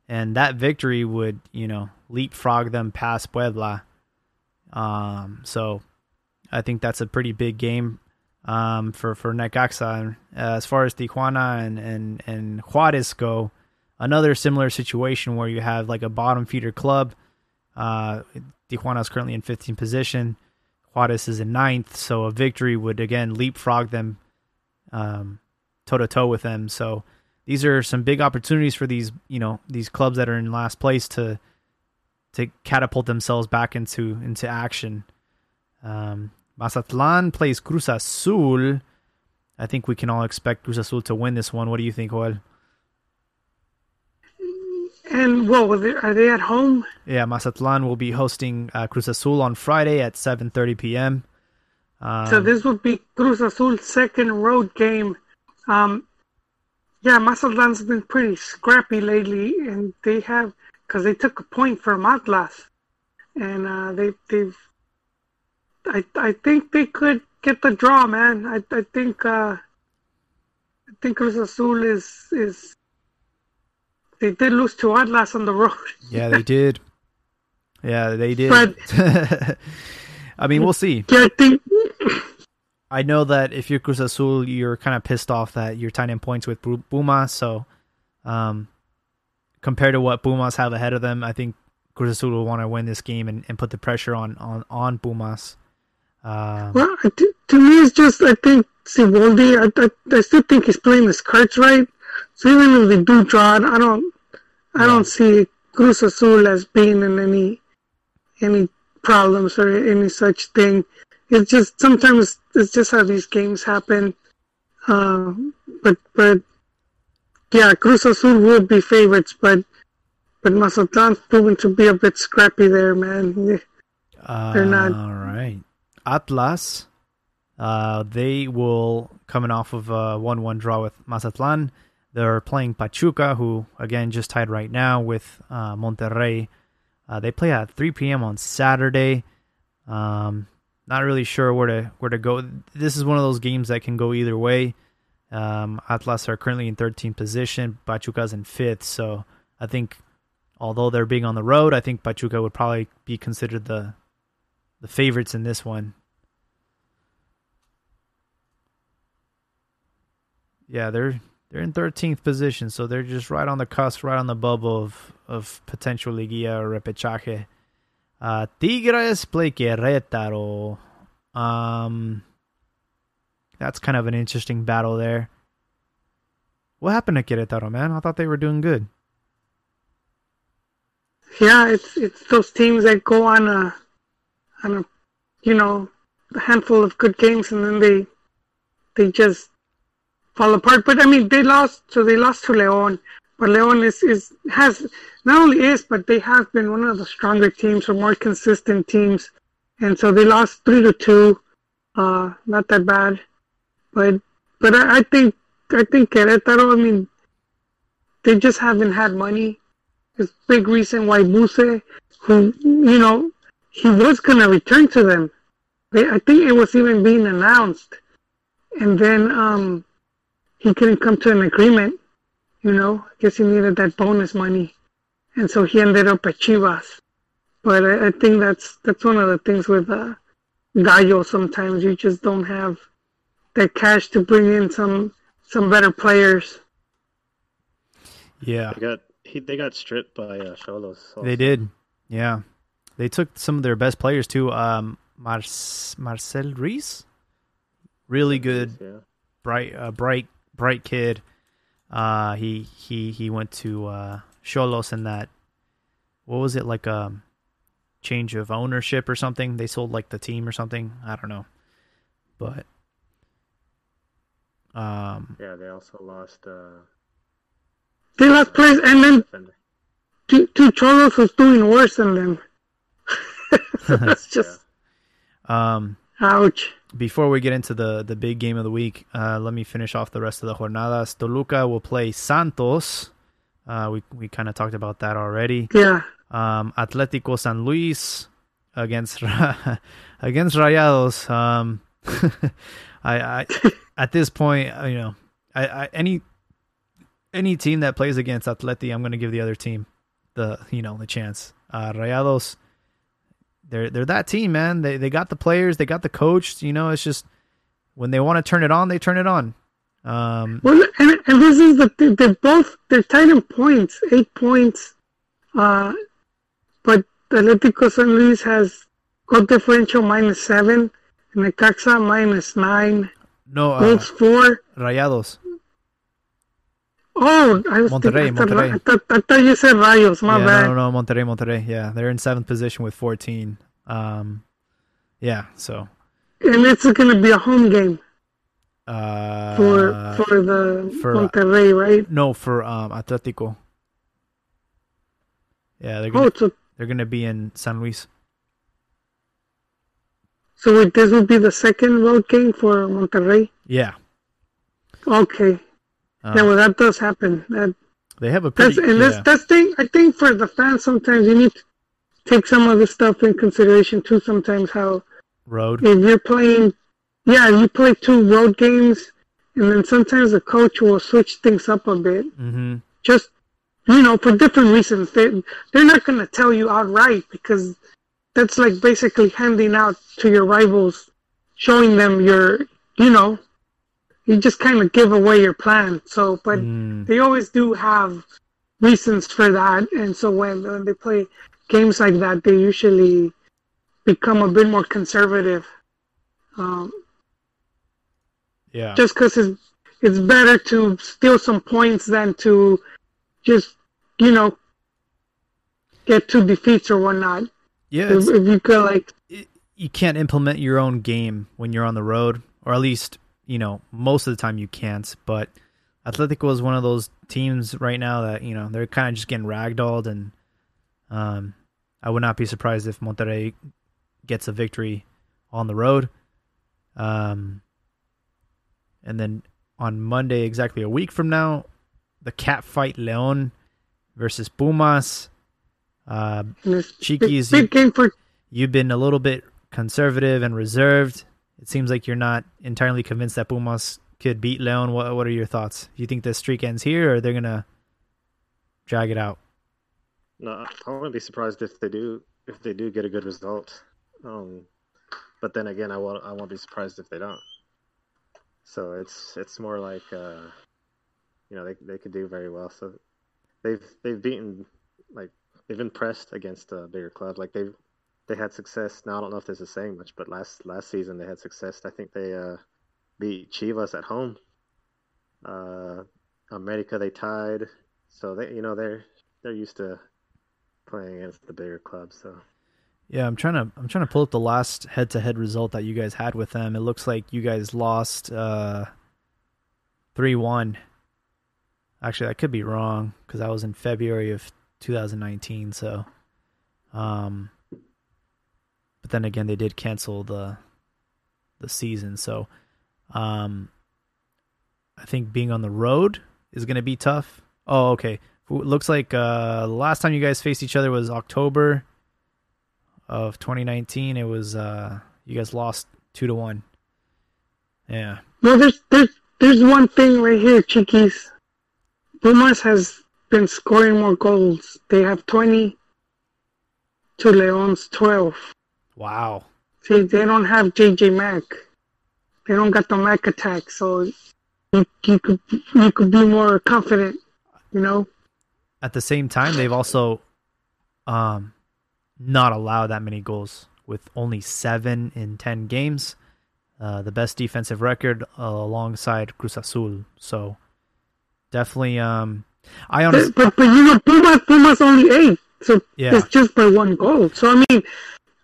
And that victory would you know leapfrog them past Puebla. Um, so I think that's a pretty big game um, for for Necaxa. Uh, as far as Tijuana and, and and Juarez go, another similar situation where you have like a bottom feeder club. Uh, Tijuana is currently in 15th position. Juarez is in ninth, so a victory would again leapfrog them toe to toe with them. So these are some big opportunities for these you know these clubs that are in last place to to catapult themselves back into into action. Um, Mazatlan plays Cruz Azul. I think we can all expect Cruz Azul to win this one. What do you think, Joel? And well, were they, are they at home? Yeah, Mazatlan will be hosting uh, Cruz Azul on Friday at 7:30 p.m. Um, So this would be Cruz Azul's second road game. Um, yeah, Mazatlan's been pretty scrappy lately, and they have because they took a point from Atlas, and uh, they they've. I I think they could get the draw, man. I I think uh, I think Cruz Azul is is. They did lose to Atlas on the road. yeah, they did. Yeah, they did. But- I mean, we'll see. Yeah, I think I know that if you're Cruz Azul, you're kind of pissed off that you're tying in points with Bu- Pumas. So, um, compared to what Pumas have ahead of them, I think Cruz Azul will want to win this game and, and put the pressure on on on Pumas. Um, Well, thi- to me, it's just I think Siboldi. I, I I still think he's playing his cards right. So even if they do draw, I don't I don't see Cruz Azul as being in any any problems or any such thing. It's just sometimes it's just how these games happen. Uh, but but yeah, Cruz Azul will be favorites, but but Mazatlan's proven to be a bit scrappy there, man. They're not- All right. Atlas, uh, they will coming off of a one-one draw with Mazatlan. They're playing Pachuca, who again just tied right now with uh, Monterrey. Uh, they play at 3 p.m. on Saturday. Um, not really sure where to where to go. This is one of those games that can go either way. Um, Atlas are currently in 13th position. Pachuca's in fifth. So I think, although they're being on the road, I think Pachuca would probably be considered the the favorites in this one. Yeah, they're they're in 13th position, so they're just right on the cusp, right on the bubble of of potential liguilla or repechaje. Uh, Tigres play Querétaro. Um, that's kind of an interesting battle there. What happened to Querétaro, man? I thought they were doing good. Yeah, it's it's those teams that go on a on a you know a handful of good games and then they they just fall apart. But I mean, they lost, so they lost to León. But León is, is has not only is, but they have been one of the stronger teams or more consistent teams, and so they lost three to two. Uh, not that bad, but but I, I think I think Querétaro. I mean, they just haven't had money. It's a big reason why Vuce, who you know, he was gonna return to them. They, I think it was even being announced, and then um, he couldn't come to an agreement. You know, I guess he needed that bonus money, and so he ended up at Chivas. But I, I think that's that's one of the things with uh, Gallo. Sometimes you just don't have that cash to bring in some some better players. Yeah, They got he they got stripped by uh, Cholos. also. they did. Yeah, they took some of their best players too. Um, Mar- Marcel Ruiz, really good, Yeah. bright, uh, bright, bright kid. Uh, he he he went to uh, Cholos in that. What was it like a change of ownership or something? They sold like the team or something. I don't know, but um, Yeah, they also lost uh They lost players, and then defender. two, two Cholos was doing worse than them. so that's just um, ouch. before we get into the the big game of the week, uh, let me finish off the rest of the jornadas. Toluca will play Santos. Uh, we we kind of talked about that already. Yeah, Um, Atlético San Luis against against Rayados. Um, I, I at this point, uh, you know, I, I any any team that plays against Atleti, I'm going to give the other team the you know the chance. Uh, Rayados, they're they're that team, man. They they got the players, they got the coach. You know, it's just when they want to turn it on, they turn it on. Um, well, and, and this is the thing, they're both they're tied in points, eight points. Uh, but Atlético San Luis has goal differential minus seven, and Necaxa minus nine, no, uh, goals four. Rayados. Oh, I was Monterrey, thinking, I, thought, Monterrey. I, thought, I thought you said Rayos. My yeah, bad. no, no, no, Monterrey, Monterrey. Yeah, they're in seventh position with 14. Um, yeah, so And it's going to be a home game uh, for for the for, Monterrey, right? no for um Atletico. Yeah, they're Oh, gonna, so they're gonna be in San Luis. so wait, this will be the second road game for Monterrey. Yeah, Okay, uh, yeah, well that does happen. That they have a that's pretty and yeah, that's that's thing. I think for the fans, sometimes you need to take some of the stuff in consideration too. Sometimes how road. if you're playing, yeah, you play two road games, and then sometimes the coach will switch things up a bit. Mm-hmm. just you know for different reasons they they're not going to tell you outright because that's like basically handing out to your rivals showing them your you know you just kind of give away your plan so but Mm, they always do have reasons for that and so when, when they play games like that they usually become a bit more conservative um, yeah, just because it's, it's better to steal some points than to just, you know, get two defeats or whatnot. yeah. If, if you could, like, you can't implement your own game when you're on the road, or at least you know most of the time you can't. But Atletico is one of those teams right now that you know they're kind of just getting ragdolled, and um, I would not be surprised if Monterrey gets a victory on the road. Um, and then on Monday, exactly a week from now, the cat fight Leon versus Pumas. Uh, big, you- big game for you've been a little bit conservative and reserved. It seems like you're not entirely convinced that Pumas could beat Leon. What What are your thoughts? Do you think the streak ends here, or they're gonna drag it out? No, I wouldn't be surprised if they do if they do get a good result. Um, but then again, I won't I won't be surprised if they don't. So it's it's more like uh, you know they they could do very well. So they've they've beaten like they've impressed against a bigger club. Like they've they had success. Now I don't know if this is saying much, but last last season they had success. I think they uh, beat Chivas at home. Uh, America they tied, so they you know they're they're used to playing against the bigger clubs. So Yeah, I'm trying to I'm trying to pull up the last head to head result that you guys had with them. It looks like you guys lost uh three one. Actually, I could be wrong because that was in February of 2019. So, um, but then again, they did cancel the the season. So, um, I think being on the road is going to be tough. Oh, okay. It looks like uh, the last time you guys faced each other was October of 2019. It was uh, you guys lost two to one. Yeah. Well, there's there's there's one thing right here, Chiquis. Pumas has been scoring more goals. They have 20 to Leon's 12. Wow. See, they don't have JJ Mack. They don't got the Mack attack, so you, you could you could be more confident, you know. At the same time, they've also um, not allowed that many goals with only seven in ten games. Uh, the best defensive record uh, alongside Cruz Azul. So definitely, um, I honestly, But but you know, Pumas Pumas only eight, so Yeah. it's just by one goal. So I mean,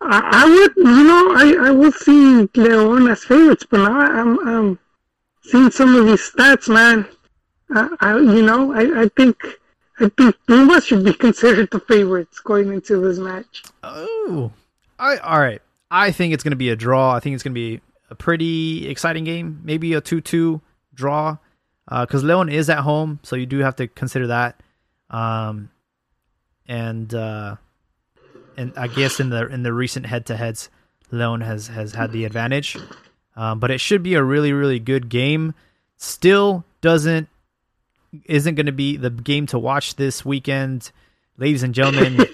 I, I would you know I I would see Leon as favorites, but now I'm I'm seeing some of these stats, man. I, I you know I I think Pumas should be considered the favorites going into this match. oh, I all right. I think it's going to be a draw. I think it's going to be a pretty exciting game. Maybe a two-two draw because Leon is at home, so you do have to consider that. Um, and uh, and I guess in the in the recent head-to-heads, Leon has has had the advantage. Um, but it should be a really really good game. Still doesn't isn't going to be the game to watch this weekend, ladies and gentlemen.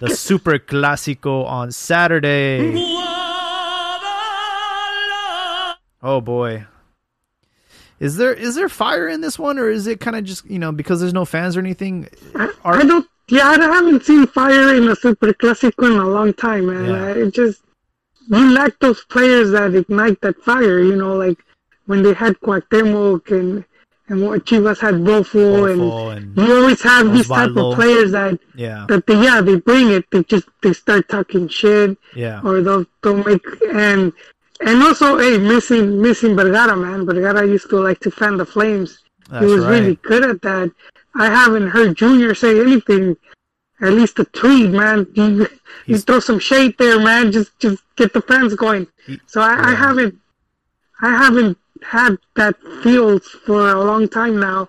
the Super Classico on Saturday. Oh boy. Is there is there fire in this one or is it kind of just, you know, because there's no fans or anything? I, Are- I don't. Yeah, I haven't seen fire in a Super Classico in a long time, man. Yeah. Uh, it just you lack those players that ignite that fire. You know, like when they had Cuauhtemoc and and what Chivas had Bofo, and Bofo and- you always have these type of players that Yeah. that they yeah they bring it. They just they start talking shit Yeah. or they'll they'll make and and also hey missing missing Vergara man. Vergara used to like to fan the flames That's he was right. really good at that. I haven't heard Junior say anything, at least a tweet, man. You, you throw some shade there, man. Just just get the fans going. He- So I, I haven't I haven't had that feels for a long time now,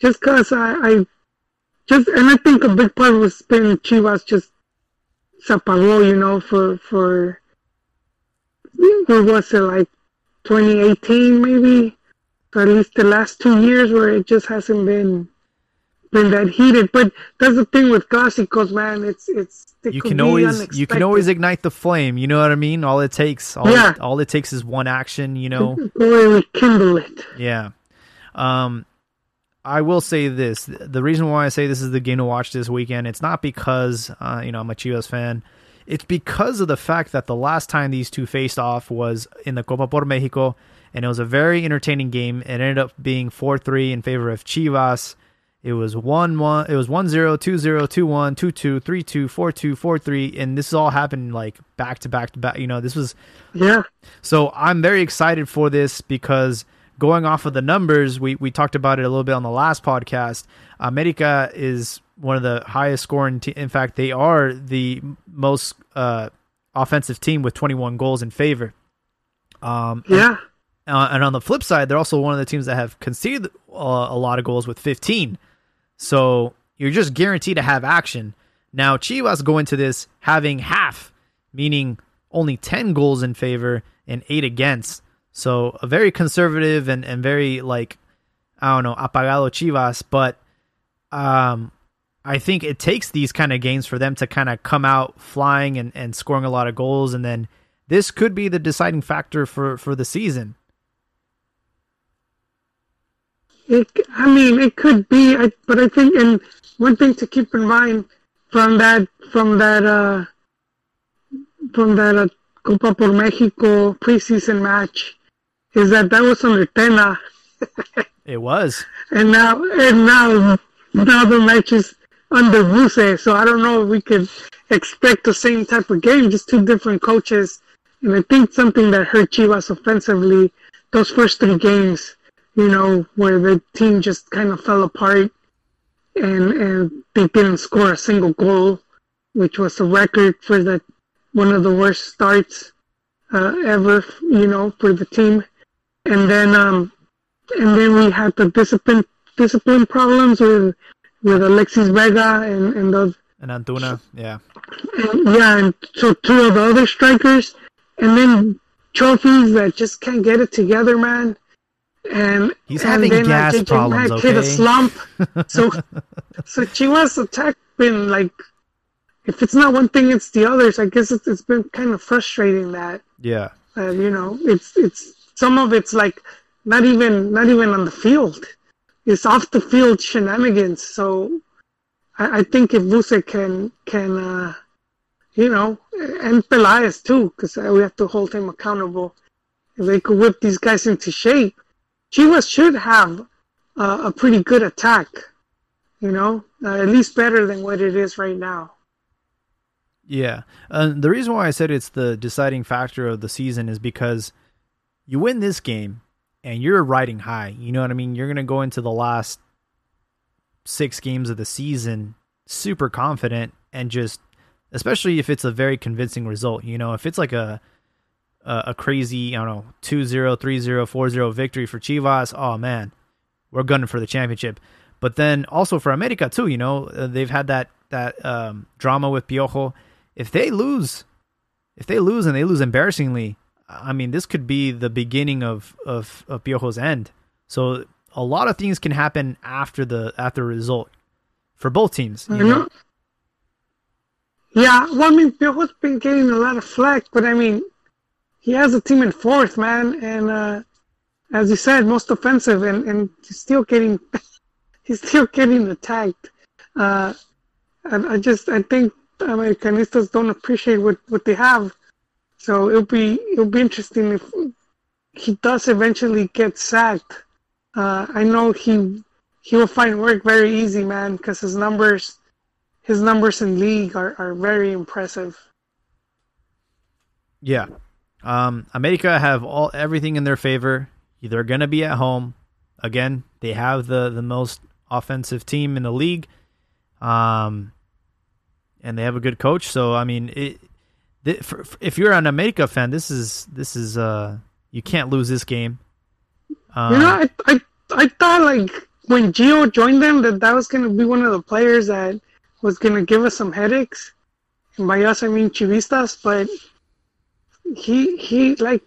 just cause I, I just and I think a big part was been Chivas just apagó, you know, for for what was it like 2018 maybe? Or at least the last two years where it just hasn't been that heated. But that's the thing with clásicos, man. It's it's it You can always you can always ignite the flame, you know what I mean? All it takes all Yeah. it, all it takes is one action, you know. Go and rekindle it. Yeah. Um I will say this. The reason why I say this is the game to watch this weekend, it's not because uh, you know, I'm a Chivas fan. It's because of the fact that the last time these two faced off was in the Copa por Mexico and it was a very entertaining game. It ended up being 4-3 in favor of Chivas. It was 1-1, it was 1-0, 2-0, 2-1, 2-2, 3-2, 4-2, 4-3 and this all happened like back to back to back. You know, this was Yeah. so I'm very excited for this because going off of the numbers, we, we talked about it a little bit on the last podcast. America is one of the highest scoring. Te- in fact, they are the most uh, offensive team with 21 goals in favor. Um, Yeah. uh, and on the flip side, they're also one of the teams that have conceded uh, a lot of goals with 15. So you're just guaranteed to have action. Now, Chivas go into this having half, meaning only 10 goals in favor and 8 against. So a very conservative and, and very like I don't know, apagado Chivas, but um I think it takes these kind of games for them to kind of come out flying and, and scoring a lot of goals and then this could be the deciding factor for, for the season. It, I mean, it could be, I, but I think, and one thing to keep in mind from that, from that, uh, from that uh, Copa por Mexico preseason match, is that that was under Tena. it was, and now, and now, now the match is under Vuce. So I don't know if we could expect the same type of game, just two different coaches. And I think something that hurt Chivas offensively, those first three games you know, where the team just kind of fell apart and and they didn't score a single goal, which was a record for the one of the worst starts uh, ever, you know, for the team. And then um and then we had the discipline discipline problems with with Alexis Vega and and those and Antuna, yeah, and, yeah, and so two of the other strikers, and then trophies that just can't get it together, man and he's and having then gas JJ problems. Okay, hit a slump. so, so Chivas attack been like, if it's not one thing, it's the others. I guess it's, it's been kind of frustrating that, yeah, uh, you know, it's it's some of it's like not even not even on the field. It's off the field shenanigans. So, I, I think if Vuce can can, uh, you know, and Peláez too, because we have to hold him accountable. If they could whip these guys into shape, Chivas should have uh, a pretty good attack, you know, uh, at least better than what it is right now. Yeah. Uh, the reason why I said it's the deciding factor of the season is because you win this game and you're riding high. You know what I mean? You're going to go into the last six games of the season super confident and just, especially if it's a very convincing result. You know, if it's like a, a, crazy, I don't know, 2 0, 3 0, 4 0 victory for Chivas, oh man, we're gunning for the championship. But then also for America too, you know, uh, they've had that that um, drama with Piojo. If they lose, if they lose and they lose embarrassingly, I mean, this could be the beginning of of, of Piojo's end. So a lot of things can happen after the after result for both teams. You know? Yeah, well, I mean, Piojo's been getting a lot of flack, but I mean, he has a team in fourth, man, and uh, as you said, most offensive, and, and he's still getting he's still getting attacked. Uh, and I just I think Americanistas don't appreciate what, what they have, so it'll be it'll be interesting if he does eventually get sacked. Uh, I know he he will find work very easy, man, because his numbers his numbers in league are, are very impressive. Yeah, um, America have all everything in their favor. They're going to be at home. Again, they have the the most offensive team in the league, um, and they have a good coach. So I mean, it, it, for, if you're an America fan, this is this is uh you can't lose this game. Um, you know, I, I I thought like when Gio joined them that that was going to be one of the players that was going to give us some headaches. And by us, I mean Chivistas, but he he like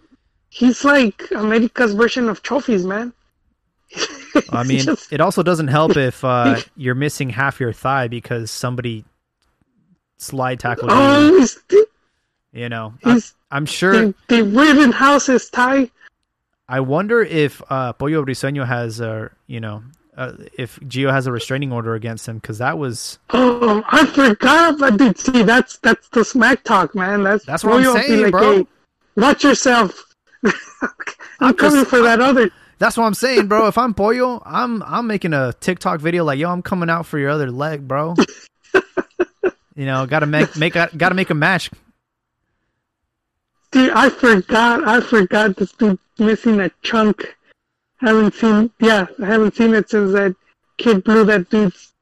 he's like America's version of trophies, man. I mean, just... it also doesn't help if uh, you're missing half your thigh because somebody slide tackled oh, you. You know, I'm, I'm, sure the, the house is tie. I wonder if uh, Pollo Briseño has a, you know, uh, if Gio has a restraining order against him because that was. Oh, I forgot about that. See, that's that's the smack talk, man. That's that's what I'm saying, like, bro. Hey, watch yourself. I'm coming for that other. That's what I'm saying, bro. If I'm Pollo, I'm I'm making a TikTok video like, yo, I'm coming out for your other leg, bro. you know, gotta make make gotta make a match. Dude, I forgot. I forgot this dude missing a chunk haven't seen, yeah, I haven't seen it since that kid blew that dude's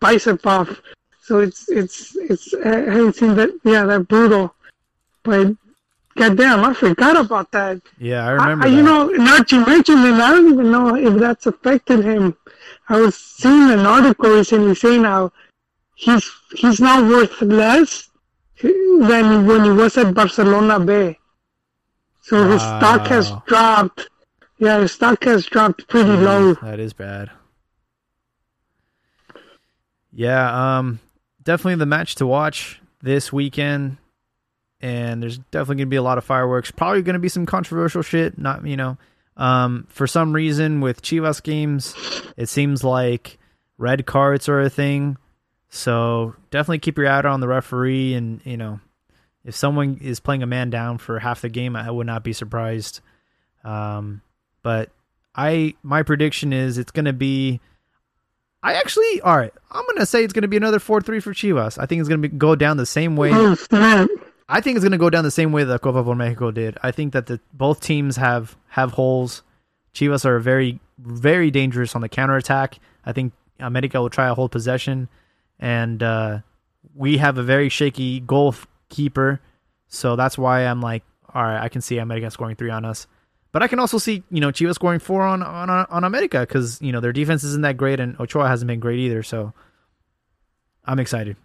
bicep off. So it's, it's, it's, I haven't seen that, yeah, that brutal. But goddamn, I forgot about that. Yeah, I remember. I, you know, now that you mentioned it, I don't even know if that's affected him. I was seeing an article recently saying how he's he's now worth less than when he was at Barcelona B. So his stock has dropped. Yeah, his stock has dropped pretty low. That is bad. Yeah, um, definitely the match to watch this weekend, and there's definitely gonna be a lot of fireworks. Probably gonna be some controversial shit. Not you know, um, for some reason with Chivas games, it seems like red cards are a thing. So definitely keep your eye on the referee, and you know, if someone is playing a man down for half the game, I would not be surprised. Um, but I my prediction is it's gonna be. I actually all right. I'm gonna say it's gonna be another four three for Chivas. I think it's gonna go down the same way. Oh snap! I think it's gonna go down the same way that Copa por Mexico did. I think that the both teams have have holes. Chivas are very very dangerous on the counterattack. I think America will try a hold possession, and uh, we have a very shaky goalkeeper. So that's why I'm like, all right, I can see America scoring three on us. But I can also see, you know, Chivas scoring four on on on America because you know their defense isn't that great and Ochoa hasn't been great either. So I'm excited.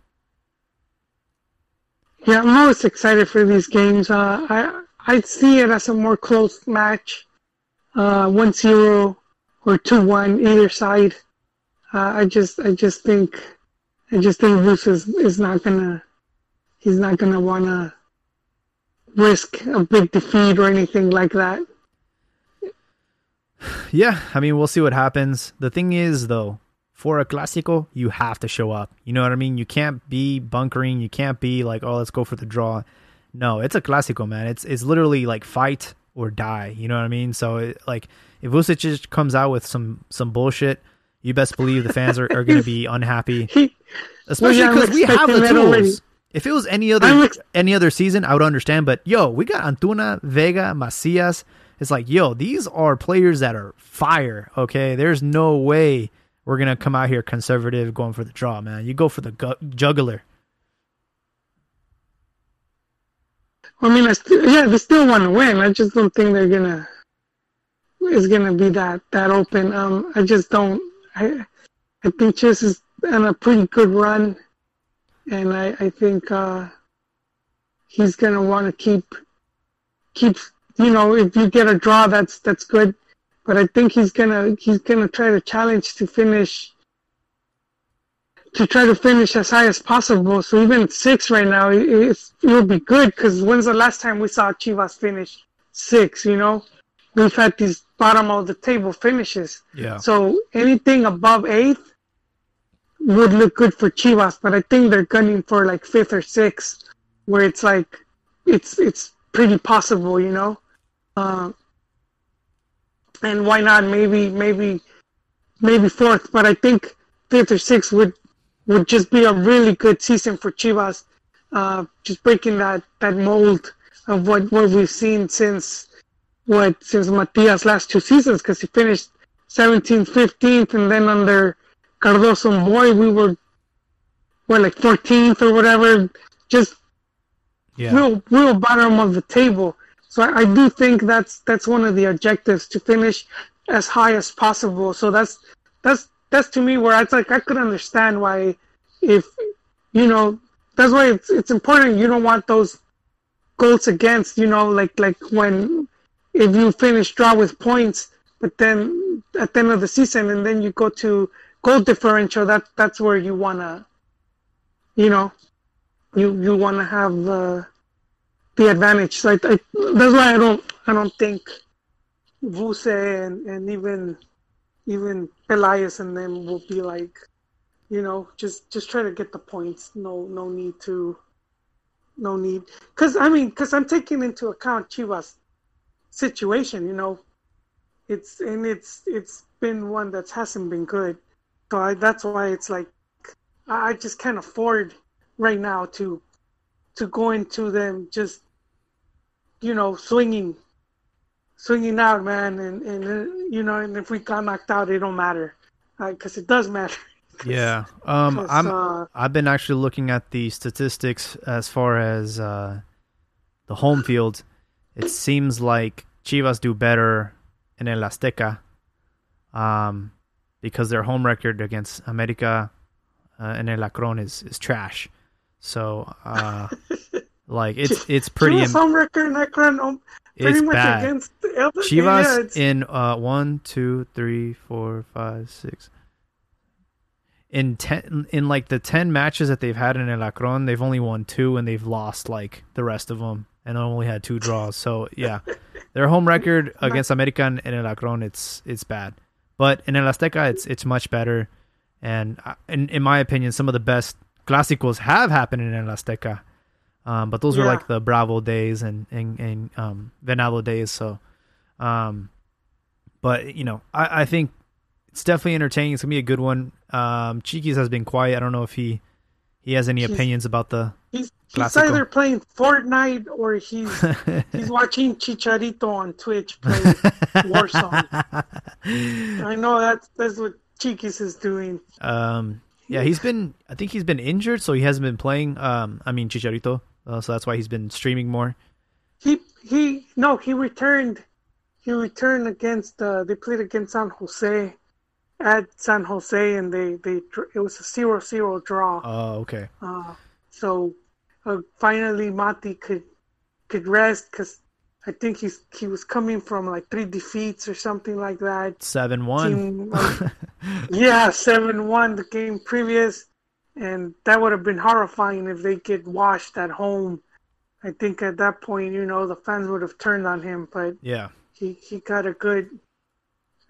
Yeah, I'm always excited for these games. Uh, I I see it as a more close match, uh, one zero or two one either side. Uh, I just I just think I just think Vuce is, is not gonna he's not gonna wanna risk a big defeat or anything like that. Yeah, I mean, we'll see what happens. The thing is, though, for a Clásico, you have to show up. You know what I mean? You can't be bunkering. You can't be like, oh, let's go for the draw. No, it's a Clásico, man. It's it's literally like fight or die. You know what I mean? So, it, like, if Vucic just comes out with some some bullshit, you best believe the fans are, are going to be unhappy. Especially because we have the expecting that already. tools. If it was any other ex- any other season, I would understand. But yo, we got Antuna, Vega, Macias. It's like, yo, these are players that are fire. Okay, there's no way we're gonna come out here conservative going for the draw, man. You go for the gu- juggler. I mean, I yeah, they still want to win. I just don't think they're gonna It's gonna be that that open. Um, I just don't. I I think Chess is on a pretty good run, and I I think uh, he's gonna want to keep keep. You know, if you get a draw, that's that's good. But I think he's gonna he's gonna try to challenge to finish to try to finish as high as possible. So even six right now, it, it's, it will be good because when's the last time we saw Chivas finish six? You know, we've had these bottom of the table finishes. Yeah. So anything above eighth would look good for Chivas, but I think they're gunning for like fifth or sixth, where it's like it's it's pretty possible, you know. Um, and why not? Maybe maybe maybe fourth, but I think fifth or sixth would would just be a really good season for Chivas. Uh, just breaking that, that mold of what, what we've seen since what since Matias last two seasons because he finished 17th, 15th, and then under Cardozo and Boy we were what like 14th or whatever, just Yeah. real real bottom of the table. So I, I do think that's that's one of the objectives to finish as high as possible. So that's that's that's to me where it's like I could understand why if you know that's why it's it's important you don't want those goals against you know like like when if you finish draw with points but then at the end of the season and then you go to goal differential that that's where you wanna you know you you wanna have the the advantage so I, I, that's why I don't I don't think Vuce and, and even even Elias and them will be like, you know, just just try to get the points. No no need to, no need. Because I mean, because I'm taking into account Chivas situation. You know, it's and it's it's been one that hasn't been good. So I, that's why it's like I just can't afford right now to to go into them just you know swinging swinging out, man, and and uh, you know, and if we got knocked out, it don't matter, because it does matter. Yeah. Um, I'm. uh, I've been actually looking at the statistics as far as uh, the home field. It seems like Chivas do better in El Azteca, um, because their home record against America uh, and El Akron is is trash. So, uh, Like it's it's pretty Chivas home record in that run, um, pretty it's much bad. against the other. Chivas yeah, in uh one, two, three, four, five, six. In ten, in like the ten matches that they've had in El Akron, they've only won two, and they've lost like the rest of them, and only had two draws. So yeah, their home record against American in El Akron, it's it's bad. But in El Azteca, it's it's much better, and uh, in in my opinion, some of the best clásicos have happened in El Azteca. Um, but those were like the Bravo days and and, and um, Venado days. So, um, but you know, I, I think it's definitely entertaining. It's gonna be a good one. Um, Chiquis has been quiet. I don't know if he he has any He's- opinions about the. he's, he's either playing Fortnite or he's he's watching Chicharito on Twitch play Warzone. I know that's that's what Chiquis is doing. um, yeah, he's been. I think he's been injured, so he hasn't been playing. Um, I mean Chicharito. Uh, so that's why he's been streaming more. He he no he returned he returned against uh, they played against San Jose at San Jose and they they it was a zero zero draw. Oh, okay. Uh, so uh, finally Mati could could rest because I think he's he was coming from like three defeats or something like that. Seven one. Yeah, seven one the game previous, and that would have been horrifying if they get washed at home. I think at that point, you know, the fans would have turned on him, but Yeah. he, he got a good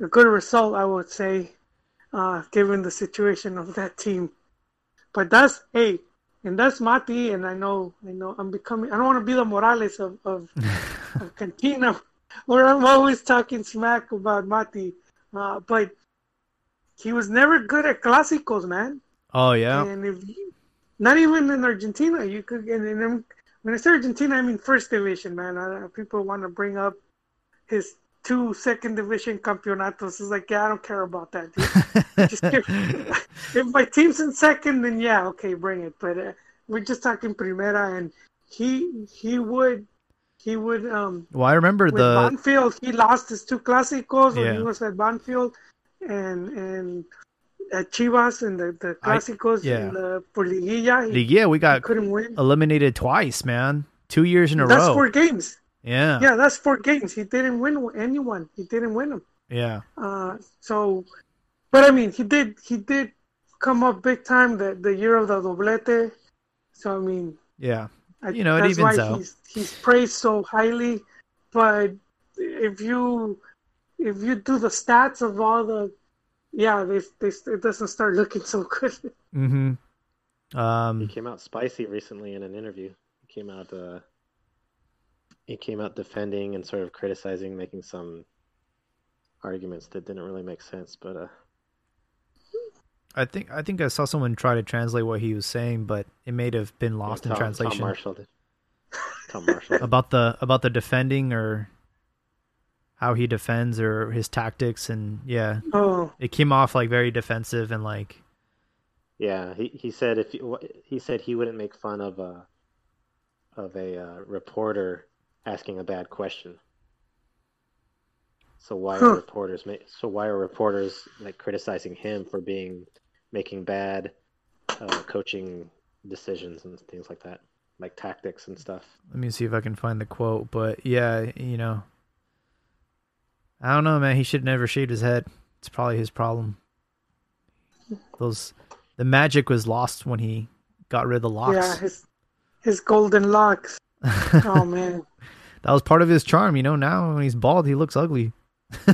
a good result, I would say, uh, given the situation of that team. But that's hey, and that's Mati, and I know I know I'm becoming I don't want to be the Morales of of, of Cantina, where I'm always talking smack about Mati, uh, but he was never good at clásicos, man. Oh yeah. And if you, not even in Argentina, you could. And, and when I say Argentina, I mean first division, man. Uh, people want to bring up his two second division campeonatos. It's like, yeah, I don't care about that. Dude. Just give, if my team's in second, then yeah, okay, bring it. But uh, we're just talking primera, and he he would he would um Well, I remember the Banfield, he lost his two clásicos when Yeah. he was at Banfield, and and at Chivas and the the I- clásicos yeah. in the for Liguilla, he, yeah we got couldn't win. eliminated twice, man. Two years in a row. That's four games. Yeah. Yeah, that's four games. He didn't win anyone. He didn't win them. Yeah. Uh, so, but I mean, he did he did come up big time the the year of the doblete. So I mean, Yeah. I, You know, it that's evens why out. he's he's praised so highly. But if you if you do the stats of all the, yeah, they, they, it doesn't start looking so good. Mm-hmm. Um he came out spicy recently in an interview. He came out uh he came out defending and sort of criticizing, making some arguments that didn't really make sense, but uh I think I think I saw someone try to translate what he was saying, but it may have been yeah, lost in translation. Tom Marshall did. Tom Marshall. did. about the about the defending or how he defends or his tactics and yeah Oh, it came off like very defensive and like Yeah, he, he said if you, he said he wouldn't make fun of a of a uh, reporter asking a bad question. So why Huh. are reporters so why are reporters like criticizing him for being making bad uh, coaching decisions and things like that, like tactics and stuff. let me see if I can find the quote but yeah you know I don't know man he should never shaved his head it's probably his problem those the magic was lost when he got rid of the locks. yeah, his his golden locks. Oh man, that was part of his charm you know now when he's bald he looks ugly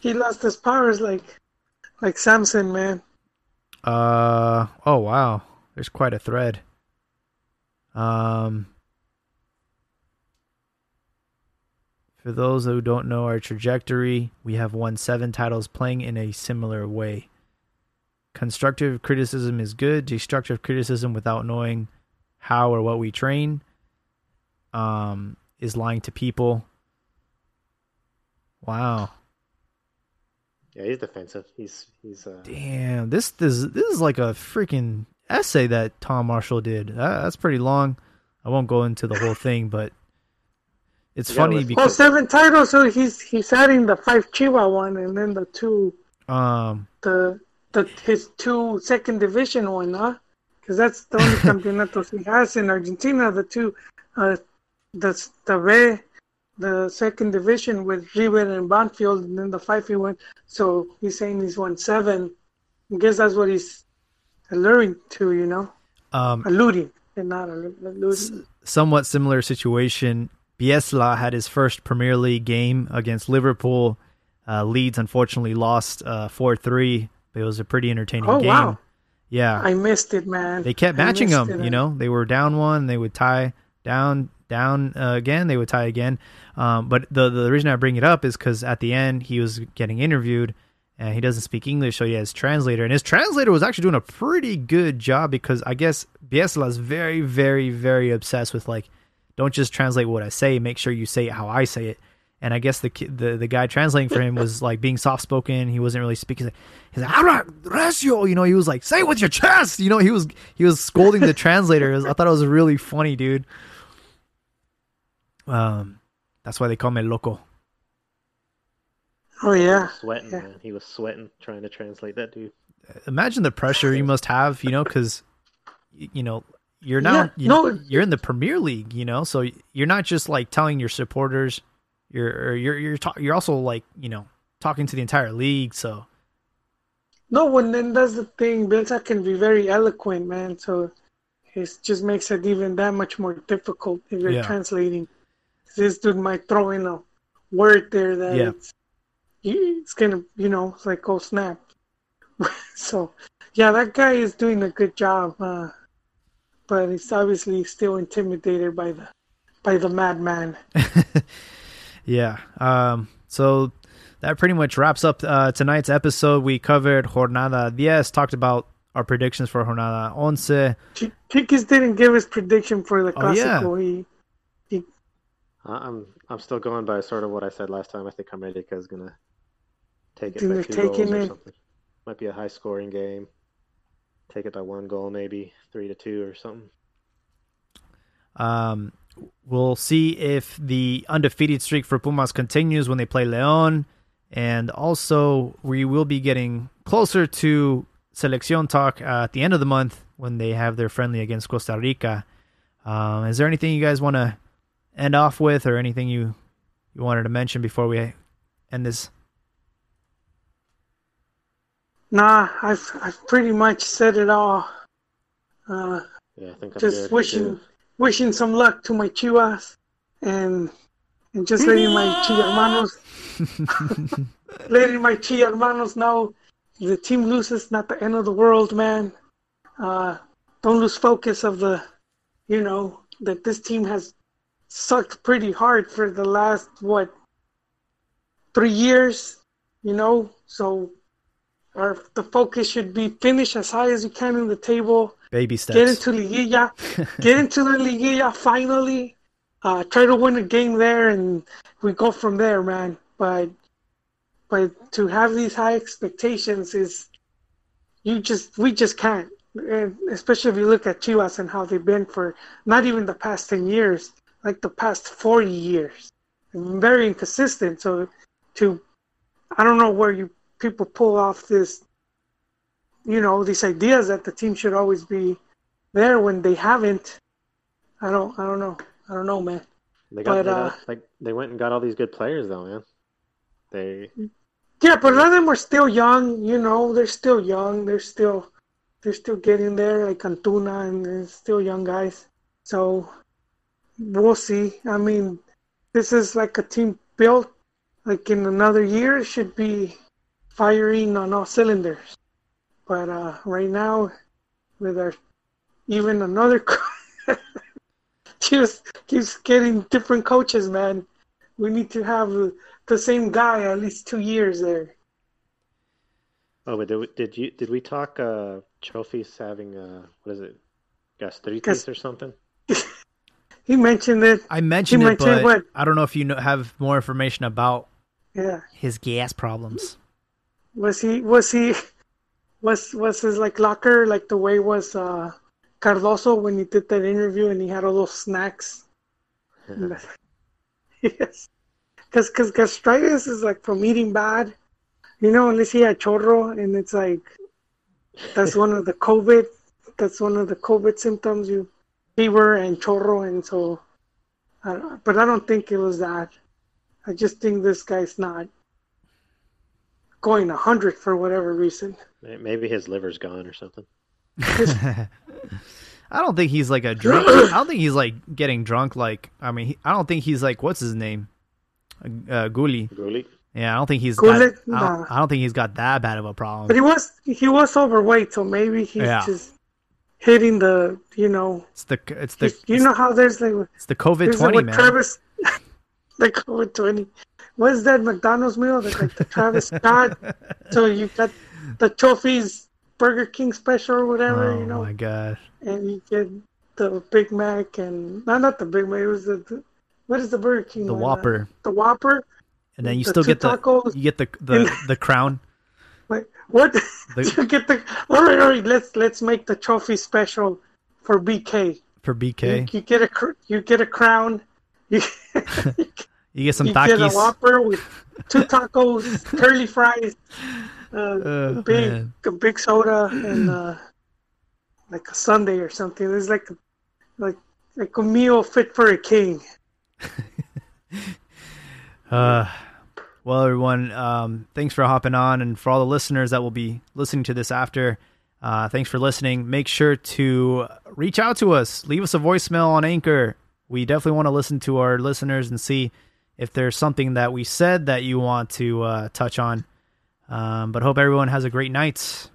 he lost his powers like like Samson, man. Uh oh wow. There's quite a thread. Um For those who don't know our trajectory, we have won 7 titles playing in a similar way. Constructive criticism is good, destructive criticism without knowing how or what we train um is lying to people. Wow. Yeah, he's defensive. He's he's uh, Damn, this this this is like a freaking essay that Tom Marshall did. That, that's pretty long. I won't go into the whole thing, but it's You gotta funny listen. Well, because seven titles, so he's he's adding the five Chihuahua one and then the two um the the his two second division one, huh? Because that's the only campeonatos he has in Argentina. The two, uh, the the the second division with River and Banfield, and then the five he won. So he's saying he's won seven. I guess that's what he's alluring to, you know, Um, alluding and not allu- alluding. somewhat similar situation. Bielsa had his first Premier League game against Liverpool. Uh, Leeds unfortunately lost uh, four three, but it was a pretty entertaining Oh game. wow, Yeah, I missed it, man. they kept matching them. it. You know, they were down one, they would tie, down, down uh, again, they would tie again. Um, but the the reason I bring it up is because at the end he was getting interviewed, and he doesn't speak English, so he has translator, and his translator was actually doing a pretty good job because I guess Bielsa is very, very, very obsessed with like, don't just translate what I say, make sure you say it how I say it. And I guess the the the guy translating for him was like being soft spoken. He wasn't really speaking. He's like, "Habla recio," you know. He was like, "Say it with your chest," you know. He was he was scolding the translator. Was- I thought it was really funny, dude. Um, that's why they call me loco. Oh yeah, Sweating, Yeah. man. He was sweating trying to translate that dude. Imagine the pressure you must have, you know, because you know you're not Yeah, you, no. you're in the Premier League, you know, so you're not just like telling your supporters, you're or you're you're ta- you're also like you know talking to the entire league. So no, and then that's the thing. Bielsa can be very eloquent, man. So it just makes it even that much more difficult if you're Yeah. translating. This dude might throw in a word there that Yeah. it's, it's gonna, you know, it's like oh snap. so yeah, that guy is doing a good job, uh, but he's obviously still intimidated by the by the madman. Yeah. Um, so that pretty much wraps up uh, tonight's episode. We covered Jornada 10, talked about our predictions for Jornada 11. Ch- Chiquis didn't give his prediction for the Oh, yeah. Clásico. He I- I'm I'm still going by sort of what I said last time. I think America's gonna take it by two goals taking or it? something. Might be a high scoring game. Take it by one goal, maybe three to two or something. Um, we'll see if the undefeated streak for Pumas continues when they play Leon. And also, we will be getting closer to Selección Talk uh, at the end of the month when they have their friendly against Costa Rica. Um, is there anything you guys want to end off with or anything you, you wanted to mention before we end this? Nah, I've I've pretty much said it all. Uh, Yeah, I think I'm just good. wishing Good. Wishing some luck to my Chivas, and and just letting my Chi hermanos letting my Chi hermanos know the team loses, not the end of the world, man. Uh, don't lose focus of the, you know, that this team has sucked pretty hard for the last what three years, you know. So, our the focus should be finish as high as you can in the table Baby get steps. into Liguilla, get into the Liguilla finally. Uh, try to win a game there, and we go from there, man. But but to have these high expectations is you just we just can't. And especially if you look at Chivas and how they've been for not even the past ten years, like the past forty years, very inconsistent. So to I don't know where you people pull off this you know these ideas that the team should always be there when they haven't. I don't. I don't know. I don't know, man. They got, But, they got- uh, like they went and got all these good players though, man. They Yeah, but a lot of them are still young. You know, they're still young. They're still, they're still getting there, like Antuna, and they're still young guys. So we'll see. I mean, this is like a team built. Like in another year, it should be firing on all cylinders. But uh, right now, with our even another, co- just keeps getting different coaches, man. We need to have the same guy at least two years there. oh, but did, we- did you did we talk uh trophies having uh what is it gastritis Gas- or something? He mentioned it. I mentioned He it, mentioned but what? I don't know if you know, have more information about Yeah. his gas problems. Was he? Was he? Was was his like locker like the way was uh, Cardozo when he did that interview and he had all those snacks? yes. Because cause gastritis is like from eating bad, you know. Unless he had chorro, and it's like that's one of the COVID that's one of the COVID symptoms. You fever and chorro, and so. Uh, but I don't think it was that. I just think this guy's not going a hundred for whatever reason. Maybe his liver's gone or something. I don't think he's like a drunk. I don't think he's like getting drunk. Like I mean, he, I don't think he's like what's his name, uh, Guli. Guli. Yeah, I don't think he's. Gullit? Got, I, don't, I don't think he's got that bad of a problem. But he was he was overweight, so maybe he's Yeah. just hitting the you know It's the it's the you know how there's like it's the COVID there's like twenty man. Travis the COVID twenty. What is that McDonald's meal? That's like the Travis Scott. so you got the trophies Burger King special or whatever, oh you know, Oh my god! and you get the Big Mac and no, not the Big Mac. It was the, the what is the Burger King? The one? Uh, Whopper, the Whopper. and then you the still get the tacos you get the the the crown. Wait, what? The- you get the all right, all right. Let's let's make the trophy special for BK. for BK. you get a you get a crown. You, You get some you get a takis. Whopper with two tacos, curly fries, uh, Oh, big man. a big soda, and uh, like a Sunday or something. It's like a, like like a meal fit for a king. Uh, well, everyone, um, thanks for hopping on, and for all the listeners that will be listening to this after, uh, thanks for listening. Make sure to reach out to us, leave us a voicemail on Anchor. We definitely want to listen to our listeners and see if there's something that we said that you want to uh, touch on. Um, but hope everyone has a great night.